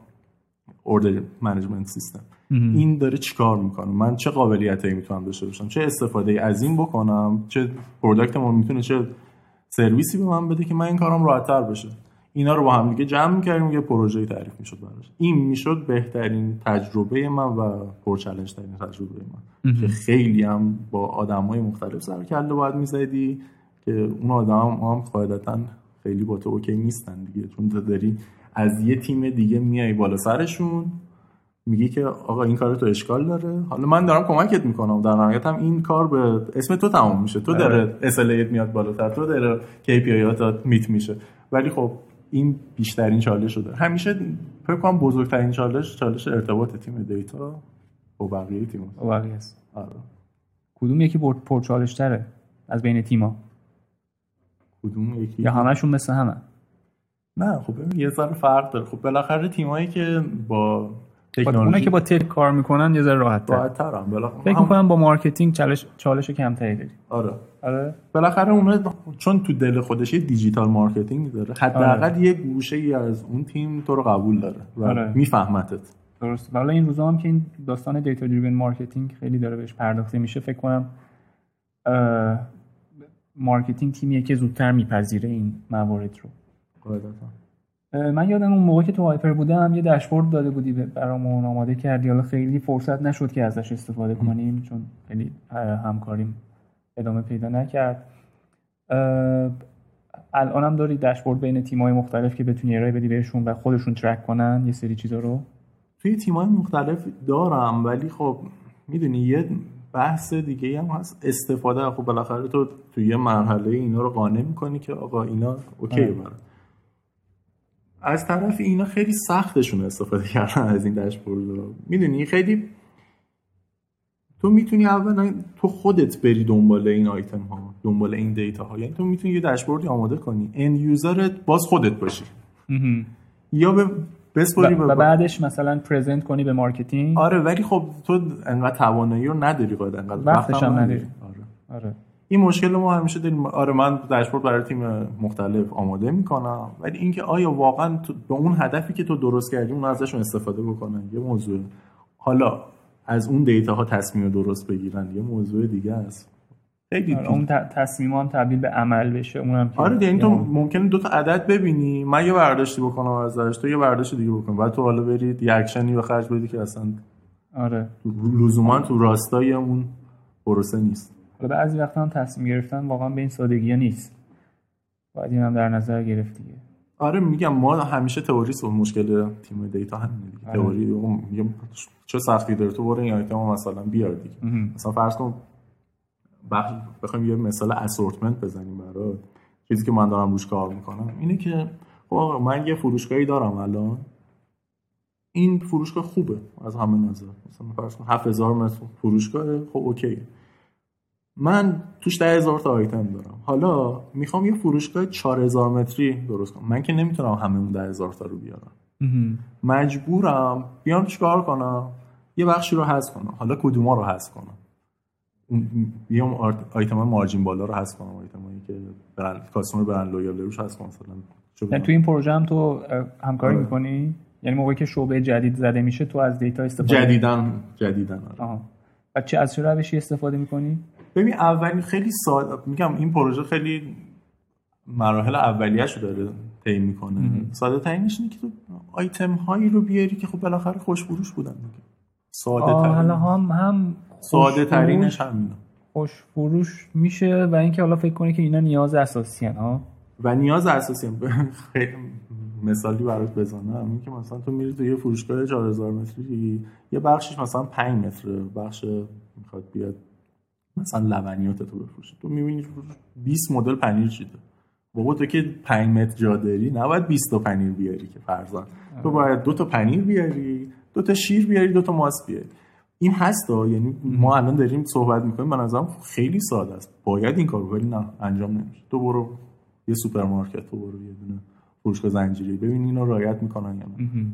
order management system این داره چیکار می‌کنه؟ من چه قابلیتایی می‌تونم داشته باشم؟ چه استفاده از این بکنم؟ چه product ما می‌تونه چه سرویسی به من بده که من این کارم راحتتر بشه؟ اینا رو با هم دیگه جمع می‌کردیم یه پروژه تعریف می‌شد براش. این می‌شد بهترین تجربه من و پرچالش ترین تجربه من. که خیلی هم با آدم های مختلف سر کله باید می‌زدی که اون آدم هم قاعدتا خیلی با تو okay نیستن دیگه. چون تو داری از یه تیم دیگه میای بالا سرشون میگی که آقا این کار تو اشکال داره. حالا من دارم کمکت می‌کنم. در نهایت هم این کار به اسم تو تمام میشه. تو داره SLA ت میاد بالاتر تو داره KPI meet میشه. ولی خب این بیشترین چالش شده همیشه فکر کنم بزرگترین چالش چالش ارتباط تیم data با بقیه تیم با بقیه است. آره. کدوم یکی پر چالش تره از بین تیما کدوم یکی؟ یا همشون مثل همه؟ نه خب یه ذره فرق داره. خب بالاخره تیمایی که با تکنولوژی که با tech کار می‌کنن یه ذره راحت تر ترم فکر می‌کنم با marketing چالش چالش کمتری داری. آره. آره؟ بالاخره اون چون تو دل خودش یه digital marketing داره حداقل آره. یه گوشه ای از اون تیم تو رو قبول داره و آره. میفهمتت. درست. حالا این روزا هم که این داستان data driven marketing خیلی داره بهش پرداخته میشه فکر کنم marketing تیمیه که زودتر میپذیره این موارد رو. قاعدتا. من یادم اون موقع که تو هایپر بودم یه داشبورد داده بودی برامون آماده کردی. حالا خیلی فرصت نشد که ازش استفاده کنیم چون خیلی همکاریم ادامه پیدا نکرد. الانم داری داشبورد بین تیم‌های مختلف که بتونی ارائه بدی بهشون و خودشون track کنن یه سری چیزا رو؟ توی تیم‌های مختلف دارم ولی خب می‌دونی یه بحث دیگه هم هست. استفاده خب بالاخره تو توی یه مرحله اینا رو قانع می‌کنی که آقا اینا okay برن از طرف اینا خیلی سختشون استفاده کردن از این داشبورد می‌دونی خیلی تو می‌تونی اولا تو خودت بری دنبال این آیتم ها دنبال این data ها یعنی تو می‌تونی یه داشبوردی آماده کنی. end user ت باز خودت باشی. یا به بسپاری و بعدش مثلا present کنی به marketing آره ولی خب تو انقدر توانایی رو نداری قاعد انقدر وقتش هم نداری. آره. آره. این مشکل ما همیشه داریم. آره من داشبورد برای تیم مختلف آماده می‌کنم. ولی اینکه آیا واقعا به اون هدفی که تو درست کردی اون ازشون استفاده بکنن یه موضوع. حالا از اون data ها تصمیم درست بگیرن یه موضوع دیگه است. خیلی آره اون تصمیما تبدیل به عمل بشه اونم آره یعنی تو ممکنه دو تا عدد ببینی. من یه برداشتی بکنم ازش تو یه برداشت دیگه بکن. بعد تو حالا برید یه اکشنی به خرج بدی که اصلا آره. لزوما تو راستای اون پروسه نیست. حالا بعضی وقتا هم تصمیم گرفتن واقعا به این سادگی نیست. باید این هم در نظر گرفت دیگه. آره میگم ما همیشه تئوری و مشکل تیم دیتا همینه دیگه. آره. تئوری میگم چه سختی داره تو برو این آیتم مثلا بیار دیگه. مثلا فرض کن بخوایم یه مثال اسورتمنت بزنیم برات. چیزی که من دارم روش کار می‌کنم اینه که خب من یه فروشگاهی دارم الان. این فروشگاه خوبه از همه نظر. مثلا فرض کن 7000 متر فروشگاه خب okay من توش ده هزار تا آیتم دارم. حالا می‌خوام یه فروشگاه 4000 متری درست کنم. من که نمی‌تونم همه اون ده هزار تا رو بیارم. مجبورم بیام چیکار کنم؟ یه بخشی رو حذف کنم. حالا کدوما رو حذف کنم؟ بیام آیتم margin بالا رو حذف کنم. آیتمایی که برند customer برند loyal روش حذف کنم. مثلا تو این پروژه هم تو همکاری آره. می‌کنی؟ یعنی موقعی که شعبه جدید زده میشه تو از دیتا استفاده جدیدن جدیدن آره. و چه از چه روشی استفاده می‌کنی؟ ببین اولی خیلی ساده میگم این پروژه خیلی مراحل اولیه‌شو داره طی می‌کنه. ساده ترینش اینه که تو آیتم هایی رو بیاری که خب بالاخره خوش فروش بودن دیگه. ساده ترین. هم هم ساده ترینش همینه. خوش فروش میشه و اینکه حالا فکر کنی که اینا نیاز اساسی ها و نیاز اساسی مثالی برات بزنم. این که مثلا تو میری تو یه فروشگاه 4000 متری یه بخشش مثلا 5 متر بخش می‌خواد بیاد مثلا لبنیات تو بفروشه تو می‌بینی 20 مدل پنیر چیده. بابا تو که 5 متر جا داری نباید 20 تا پنیر بیاری که فرضاً تو باید دو تا پنیر بیاری دو تا شیر بیاری دو تا ماست بیاری. این هست یعنی ما الان داریم صحبت می‌کنیم من نظرم خیلی ساده است. باید این کارو ولی نه انجام نمیشه. تو برو یه سوپرمارکت تو برو یه دونه فروشگاه زنجیره ببین اینو رعایت می‌کنن یا نه.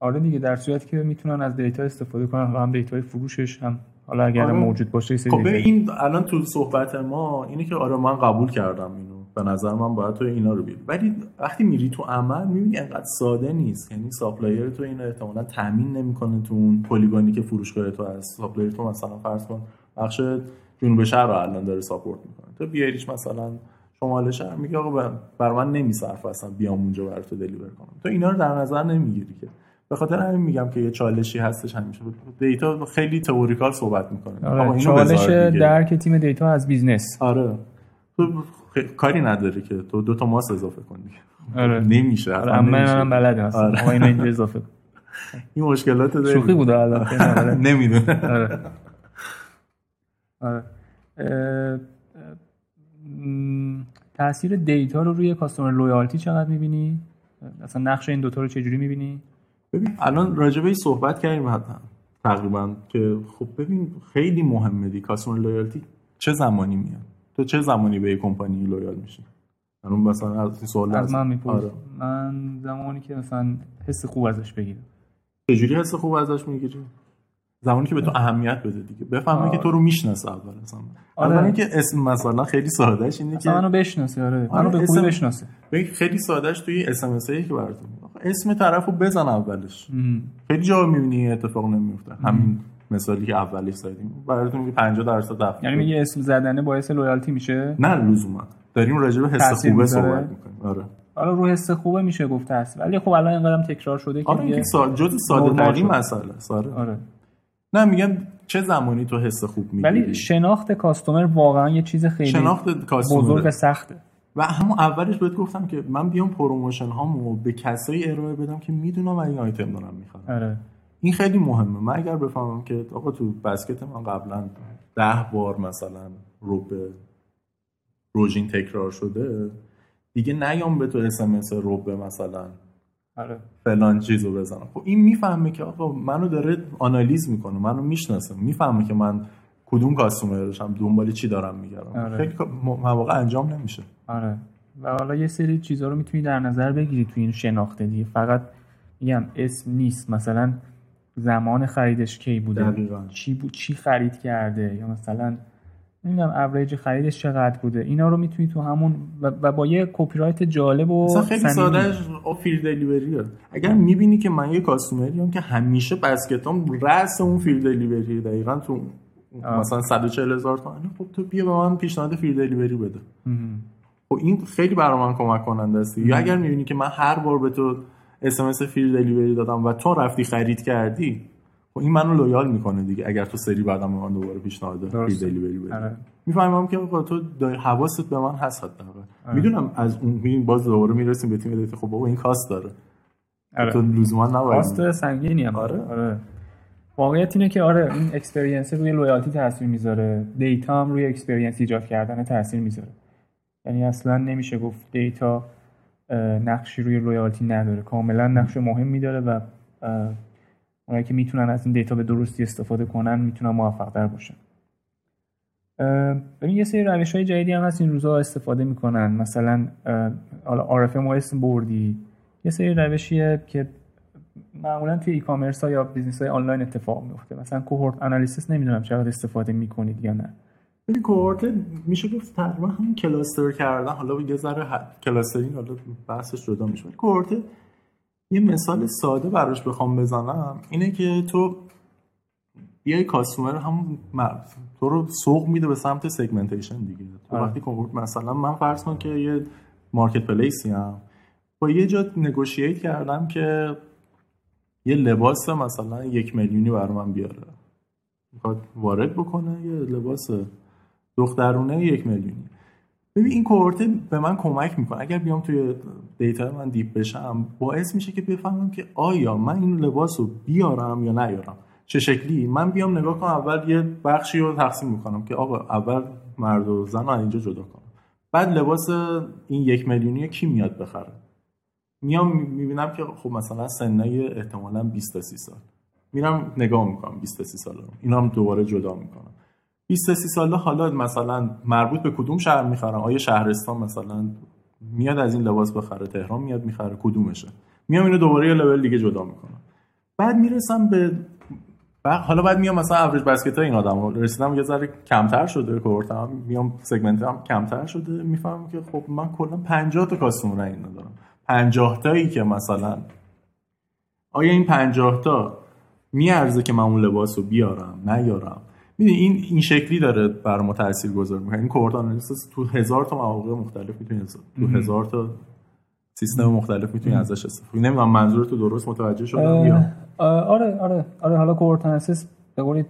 آره دیگه در صورتی که می‌تونن از data استفاده کنن هم data ی فروشش هم حالا اگر آره. موجود باشه خب این الان تو صحبت ما اینه که آره من قبول کردم اینو. به نظر من باید تو اینا رو بیاری. ولی وقتی میری تو عمل می‌بینی انقدر ساده نیست. یعنی supplier تو اینو احتمالا تامین نمی‌کنه تو اون polygon ی که فروشگاه تو هست. supplier تو مثلا فرض کن بخش جنوب شهر رو الان داره support می‌کنه. تو بیاریش مثلا شمال شهر میگه آقا برا من نمیصرف اصلا بیام اونجا برای تو deliver کنم. تو اینا رو در نظر نمی‌گیری که. به خاطر همین میگم که یه چالشی هستش همیشه data خیلی theoretical صحبت می‌کنه. آره چالش درک تیم data از business. آره. تو کاری نداره که تو دو تا ماست اضافه کنی آره. نمیشه. آره من بلد هستم. آره. اینو اینجا اضافه این مشکلات داره شوخی بود الان. نمی‌دونه آره. آره. تاثیر data رو روی customer loyalty چقدر می‌بینی؟ اصلا نقش این دوتا رو چجوری می‌بینی؟ ببین الان راجع بهش صحبت کردیم حتما تقریبا که خب ببین خیلی مهمه دی customer loyalty چه زمانی میاد؟ تو چه زمانی به کمپانی loyal میشی؟ الان مثلا از این سوال از من آره. من زمانی که مثلا حس خوب ازش بگیرم. چجوری حس خوب ازش می‌گیری؟ زمانی که به تو اهمیت بده دیگه. بفهمه که تو رو می‌شناسه اول اصلا آره. اول که اسم مثلا خیلی سادهش اینه که منو بشناسه آره. منو به خوبی بشناسه. خیلی سادهش توی اس ام اس که براتون اسم طرفو بزن اولش. خیلی جا می‌بینی اتفاق نمیفته همین مثالی که اولیش زدیم. براتون میگه 50 درصد off یعنی میگه اسم زدنه باعث loyalty میشه؟ نه لزوما. داریم راجع به حس خوبه صحبت می‌کنیم. آره. حالا رو حس خوبه میشه گفت هست. ولی خب الان اینقدرم تکرار شده که آره سا... جز ساده ترین مسئله آره. آره. نه میگم چه زمانی تو حس خوب می‌گیری؟ ولی شناخت کاستومر واقعا یه چیز خیلی شناخت customer. بزرگ سخته. و همون اولش بهت گفتم که من بیام promotion هامو به کسایی ارائه بدم که می‌دونم این آیتم دارم می‌خوام آره. این خیلی مهمه. من اگر بفهمم که آقا تو basket من قبلا ده بار مثلا رو به روژین تکرار شده دیگه نیام به تو اسمس روبه مثلا آره. فلان چیزو بزنم. خب این می‌فهمه که آقا منو داره آنالیز می‌کنه منو می‌شناسه. می‌فهمه که من کدوم کاستومرشم دنبال چی دارم میگردم؟ آره. خیلی مواقع انجام نمیشه. آره. و حالا یه سری چیزها رو می‌تونی در نظر بگیری تو این شناخته دیگه. فقط میگم اسم نیست. مثلا زمان خریدش کی بوده؟ چی بود چی خرید کرده؟ یا مثلا نمی‌دونم اوریج خریدش چقدر بوده؟ اینا رو می‌تونی تو همون و, با یه کپی رایت جالب و مثلا خیلی ساده free delivery ه اگر می‌بینی که من یه customer ی که همیشه basket ام رأس اون free delivery دقیقا تو. مثلا 140 هزار تومن. خب تو بیا به من پیشنهاد free delivery بده. خب این خیلی برای من کمک کننده است. یا اگر می‌بینی که من هر بار به تو اس ام اس free delivery دادم و تو رفتی خرید کردی خب این منو loyal می‌کنه دیگه اگر تو سری بعدم من دوباره پیشنهاد free delivery بدی آره. می‌فهمم که آقا تو حواست به من هست حداقل آره. می‌دونم از اون باز دوباره می‌رسیم به تیم data خب بابا این cost داره. آره. تو لزوما نباید cost سنگینی هم آره. آره. واقعیت اینه که آره این experience روی loyalty تاثیر می‌ذاره. data هم روی experience ایجاد کردن تاثیر می‌ذاره. یعنی اصلا نمیشه گفت data نقشی روی loyalty نداره. کاملا نقش مهمی داره و اونایی که می‌تونن از این data به درستی استفاده کنن می‌تونن موفق در باشن ببین یه سری روش های جدیدی هم هست این روزها استفاده می‌کنن. مثلا حالا RFM اسم بردی. یه سری روشیه که معمولا توی e-commerce ها یا business های آنلاین اتفاق میفته مثلا cohort analysis نمی‌دونم چقدر استفاده می‌کنید یا نه. این cohort میشه گفت تقریبا هم cluster کردن. حالا یه ذره clustering حالا بحثش جدا میشه. cohort یه مثال ساده براش بخوام بزنم. اینه که تو یه customer هم تو رو سوق میده به سمت segmentation دیگه. تو آره. وقتی مثلا من فرض کن که یه marketplace ی هم با یه جا negotiate کردم که یه لباس مثلا یک میلیونی بر من بیاره. می‌خواد وارد بکنه یه لباس دخترونه یک میلیونی. ببین این کوهورت به من کمک می‌کنه. اگر بیام توی دیتا من دیپ بشم باعث میشه که بفهمم که آیا من این لباس رو بیارم یا نیارم. چه شکلی؟ من بیام نگاه کنم اول یه بخشی رو تقسیم می‌کنم که آقا اول مرد و زن رو اینجا جدا کنم. بعد لباس این یک میلیونی کی میاد بخره؟ میام می‌بینم که خب مثلا سنای احتمالا 20 تا 30 سال. میرم نگاه می‌کنم 20 تا 30 سال رو. اینا هم دوباره جدا می‌کنم. 20 30 ساله حالا مثلا مربوط به کدوم شهر می‌خرن آیا شهرستان مثلا میاد از این لباس بخره؟ تهران میاد می‌خره؟ کدومشه؟ میام اینو دوباره یه لول دیگه جدا می‌کنم. بعد می‌رسم به حالا بعد میام مثلا اوریج بسکت این آدم رسیدم یه ذره کمتر شده کورتم میام سگمنت هم کمتر شده. می‌فهمم که خب من کلا 50 تا کاستومر این دارم. 50 تایی که مثلا آیا این 50 تا میارزه که من اون لباس رو بیارم نیارم؟ می‌دونی این این شکلی داره بر ما تاثیر گذار می‌کنه. این کورت آنالیسیس تو هزار تا مواقع مختلف می‌تونی تو هزار تا سیستم مختلف می‌تونی ازش استفاده نمی‌دونم منظور تو درست متوجه شدم یا؟ آره آره آره حالا کورت آنالیسیس به قولی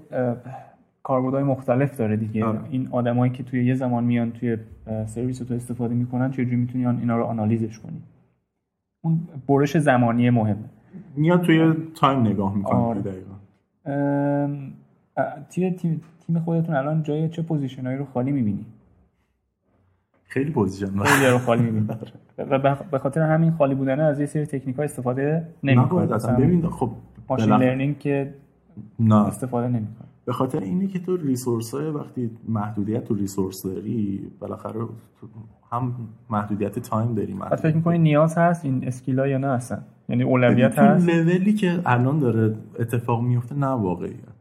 کاربردهای مختلف داره دیگه. آره. این آدمایی که توی یه زمان میان توی سرویس تو استفاده می‌کنن چجوری می‌تونی اینا رو آنالیزش کنی؟ اون برش زمانی مهمه میاد توی time نگاه می‌کنه آره. تیم تیم تیم خودتون الان جای چه position ایی رو خالی می‌بینی؟ خیلی position خیلی رو خالی می‌بینی. و به خاطر همین خالی بودن از یه سری تکنیک ها استفاده نمی‌کنه اصلا ببین خب machine learning که نه. استفاده نمی‌کنه به خاطر اینه که تو resource های وقتی محدودیت تو resource داری بالاخره هم محدودیت time داری بعد فکر می‌کنی نیاز هست این skill ا یا نه اصلا؟ یعنی اولویت هست؟ لولی که الان داره اتفاق میفته نه واقعیت.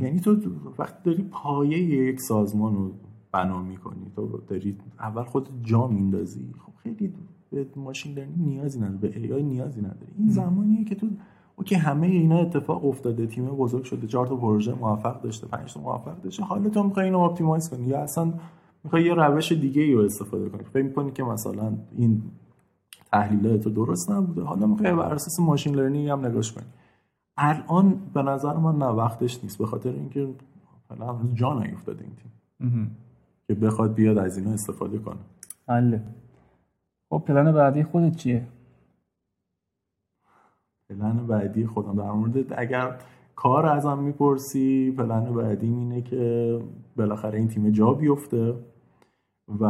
یعنی تو وقتی داری پایه یک سازمان رو بنا می‌کنی تو داری اول خود جا میندازی. خب خیلی به machine learning نیازی نداره به AI نیازی نداره. این زمانیه که تو OK همه اینا اتفاق افتاده تیم بزرگ شده چهار تا پروژه موفق داشته پنج تا موفق داشته. حالا تو می‌خوای اینو optimize کنی یا اصلا می‌خوای یه روش دیگه ای رو استفاده کنی. فکر می‌کنی که مثلا این تحلیل تو درست نبوده؟ حالا می‌خوای بر اساس ماشین لرنینگ هم نگاش کنی. الان به نظر من نه وقتش نیست. به خاطر اینکه فعلا جا نیفتاده این تیم. که بخواد بیاد از اینا استفاده کنه. بله. خب پلن بعدی خودت چیه؟ پلن بعدی خودم در مورد اگر کار ازم می‌پرسی. پلن بعدی اینه که بالاخره این تیم جا بیفته و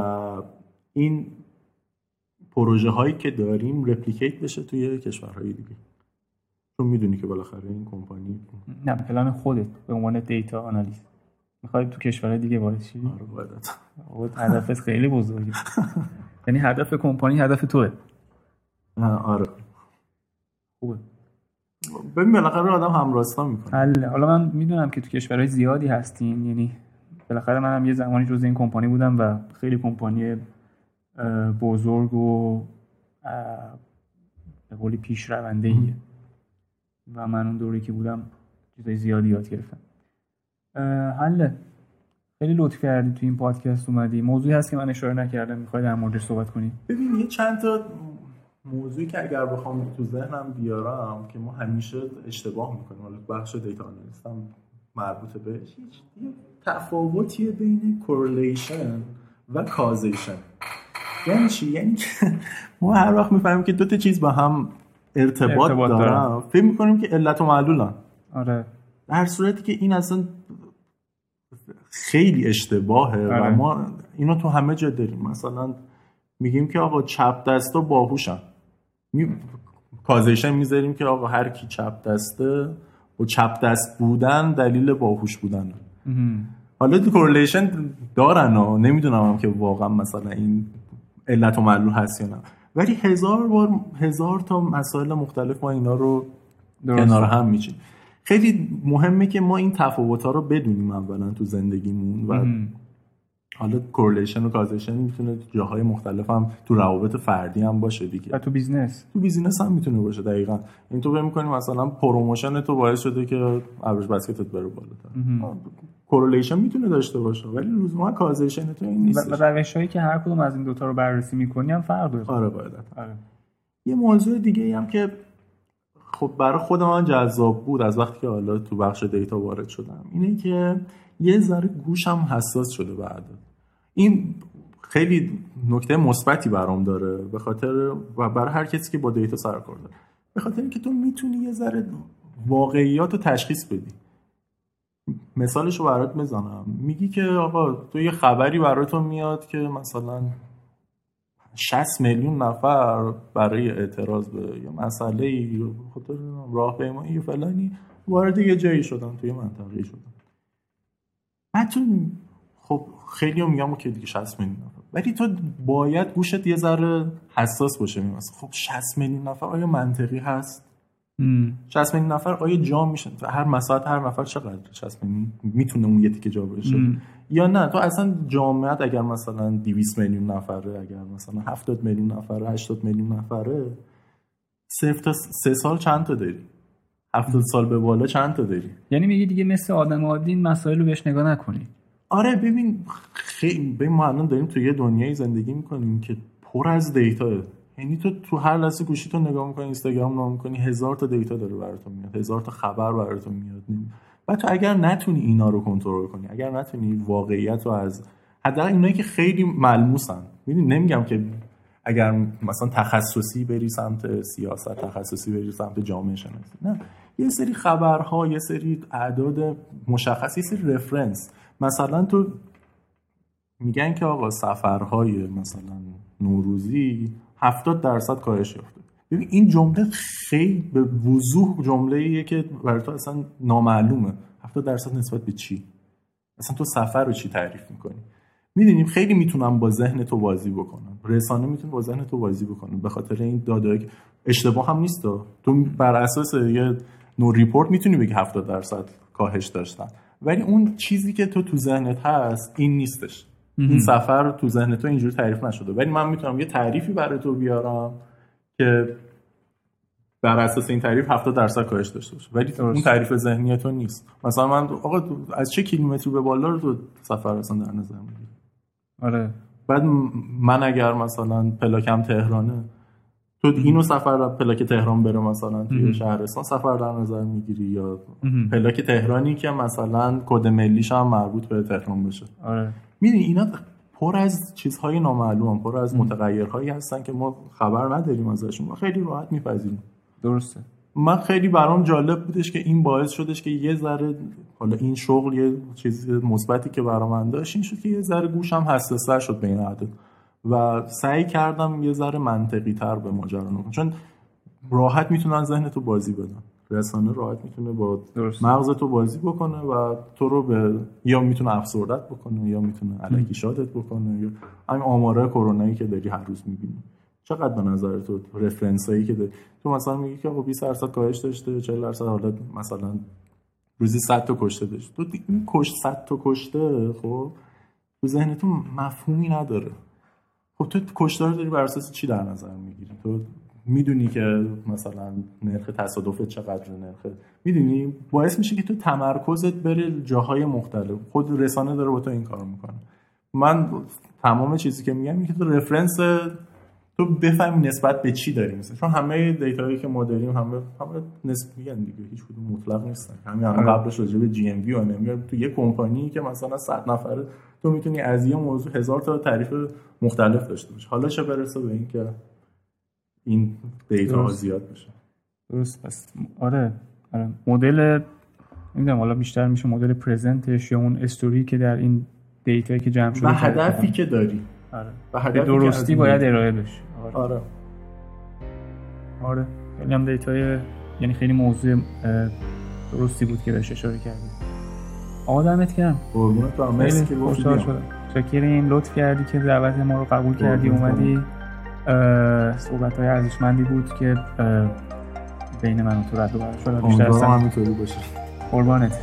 این پروژه هایی که داریم رپلیکیت بشه توی کشورهای دیگه. چون می‌دونی که بالاخره این کمپانی نه پلن خودت به عنوان دیتا آنالیست می‌خوای تو کشورهای دیگه وارد شی؟ آره هدفت خیلی بزرگه. یعنی هدف کمپانی هدف توه. آره. خوبه. ببین بالاخره آدم همراستا می‌کنه. حالا من می‌دونم که تو کشورهای زیادی هستین یعنی بالاخره منم یه زمانی جز این کمپانی بودم و خیلی کمپانی بزرگ و به قولی پیش رونده ایه و من اون دوری که بودم چیزای زیادی یاد گرفتم. حله. خیلی لطف کردی تو این پادکست اومدی. موضوعی هست که من اشاره نکردم. می‌خوای در موردش صحبت کنی؟ ببین یه چند تا موضوعی که اگر بخوام تو ذهنم بیارم که ما همیشه اشتباه می‌کنیم. حالا بخش دیتا آنالیست هم مربوط بهش. هیچ تفاوتیه بین کورلیشن و کازیشن یعنی چی؟ یعنی ما هر وقت می‌فهمیم که دو تا چیز با هم ارتباط, ارتباط دارن. فکر می‌کنیم که علت و معلولن. آره. در صورتی که این اصلا خیلی اشتباهه و آره. ما اینو تو همه جا داریم. مثلا میگیم که آقا چپ دستا باهوشن. می... causation می‌ذاریم که آقا هر کی چپ دسته و چپ دست بودن دلیل باهوش بودن. حالا correlation دارن و نمی‌دونم هم که واقعا مثلا این علت و معلول هست یا نه. ولی هزار بار هزار تا مسائل مختلف ما اینا رو کنار هم میچین خیلی مهمه که ما این تفاوت ها رو بدونیم اولا تو زندگیمون و حالا correlation و causation می‌تونه جاهای مختلف هم تو روابط فردی هم باشه دیگه. و تو business تو business هم می‌تونه باشه دقیقا. این تو می‌کنیم مثلا promotion تو باعث شده که average basket ت بره بالاتر. correlation می‌تونه داشته باشه ولی لزوما causation تو این نیست و روش هایی که هر کدوم از این دوتا رو بررسی می‌کنی هم فرق داره. آره باید. آره. یه موضوع دیگه هم که خب برای خود من جذاب بود از وقتی که حالا تو بخش data وارد شدم اینه که یه ذره گوشم حساس شده بعد. این خیلی نکته مثبتی برام داره به خاطر و برای هر کسی که با دیتا سر کار داره. به خاطر اینکه تو می‌تونی یه ذره واقعیات رو تشخیص بدی. مثالش رو برات می‌زنم میگی که آقا تو یه خبری براتون میاد که مثلا 60 میلیون نفر برای اعتراض به یه مسئله یا خاطر راهپیمایی یا فلانی وارد یه جایی شدن توی منطقه شدن. بعد تو خب خیلی هم میگم که دیگه 60 میلیون نفر. ولی تو باید گوشت یه ذره حساس باشه میماست خب 60 میلیون نفر آیا منطقی هست؟ 60 میلیون نفر آیا جا میشن؟ هر مساحت هر نفر چقدر 60 میلیون می‌تونه اون یه تیکه جا بشه؟ یا نه تو اصلا جامعت اگر مثلا 200 میلیون نفره اگر مثلا 70 میلیون نفره 80 میلیون نفره صرف تا سه سال چند تا داری؟ 70 سال به بالا چند تا داری؟ یعنی میگی دیگه مثل آدم عادی این مسائل رو بهش نگاه نکنی. آره ببین خیلی ببین ما الان داریم تو یه دنیای زندگی می‌کنیم که پر از دیتا. یعنی تو تو هر لحظه گوشی تو نگاه می‌کنی اینستاگرام نگاه می‌کنی هزار تا دیتا داره براتون میاد هزار تا خبر براتون میاد. و تو اگر نتونی اینا رو کنترل کنی اگر نتونی واقعیت رو از حداقل اینایی که خیلی ملموسن. می‌دونی نمیگم که اگر مثلا تخصصی بری سمت سیاست تخصصی بری سمت جامعه شناسی نه. یه سری خبرها یه سری اعداد مشخص یه سری رفرنس مثلا تو میگن که آقا سفرهای مثلا نوروزی 70 درصد کاهش یافته. ببین این جمله خیلی به وضوح جمله ایه که برای تو اصلا نامعلومه. 70 درصد نسبت به چی؟ اصلا تو سفر رو چی تعریف می‌کنی؟ می‌دونیم خیلی می‌تونم با ذهن تو بازی بکنم. رسانه می‌تونه با ذهن تو بازی بکنه. به خاطر این دادایی اشتباه هم نیست تو. بر اساس یه نور ریپورت می‌تونی بگی 70 درصد کاهش داشتن. ولی اون چیزی که تو تو ذهنت هست این نیستش. این سفر تو ذهن تو اینجوری تعریف نشده. ولی من می‌تونم یه تعریفی برای تو بیارم که بر اساس این تعریف 70 درصد کاهش داشته باشه. ولی اون تعریف ذهنی تو نیست. مثلا من آقا از چه کیلومتری به بالا رو تو سفر اصلا در نظر می‌گیری. آره. بعد من اگر مثلا پلاکم تهرانه تو اینو سفر پلاک تهران بره مثلا توی شهرستان سفر در نظر می‌گیری یا پلاک تهرانی که مثلا کد ملیش هم مربوط به تهران بشه؟ آره. می‌دونی اینا پر از چیزهای نامعلوم پر از متغیرهایی هستن که ما خبر نداریم ازشون و خیلی راحت میپذیریم. درسته. من خیلی برام جالب بودش که این باعث شدش که یه ذره حالا این شغل یه چیز مثبتی که برام من داشت این شد که یه ذره گوشم حساس‌تر شد به این عدد و سعی کردم یه ذره منطقی تر به ماجرا چون راحت می‌تونن ذهن تو بازی بدن. رسانه راحت می‌تونه با مغز تو بازی بکنه و تو رو به یا می‌تونه افسردت بکنه یا می‌تونه علکی شادت بکنه. یا همین آماره کرونایی که داری هر روز می‌بینی. چقدر به نظر تو رفرنس هایی که داری؟ تو مثلا میگی که 20 درصد کاهش داشته 40 درصد حالا مثلا روزی 100 تا کشته داشت. تو این کشت 100 تا کشته خب تو ذهن تو مفهومی نداره. خب تو کشته داری بر اساس چی در نظر می‌گیری؟ تو می‌دونی که مثلا نرخ تصادف چقدر نرخ می‌دونی؟ باعث میشه که تو تمرکزت بره جاهای مختلف. خود رسانه داره با تو این کار می‌کنه. من تمام چیزی که میگم اینه تو رفرنس تو بفهمی نسبت به چی داری مثلا چون همه دیتایی که ما داریم همه همه نسبی میگن دیگه هیچ کدوم مطلق نیستن. همین الان آره. قبلش راجع به جی ام وی و تو یه کمپانی که مثلا 100 نفره تو می‌تونی از یه موضوع هزار تا تعریف مختلف داشته باشی. حالا چه برسه به اینکه این data ها زیاد بشه؟ درست. پس آره. آره. مدل نمی‌دونم حالا بیشتر میشه مدل present ش یا اون استوری که در این data که جمع شده و هدفی که داری. آره. به درستی باید ارائه بشه. آره. آره, آره. خیلی هم data ی یعنی خیلی موضوع درستی بود که بهش اشاره کردی. آقا دمت گرم. قربونت برم. مرسی که شکریم لطف کردی که دعوت ما رو قبول کردی اومدی. صحبت های ارزشمندی بود که بین من و تو رد و برابر شد. بیشتر همینطوری باشه. قربانت.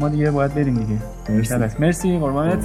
ما دیگه باید بریم دیگه. مرسی. مرسی. قربانت.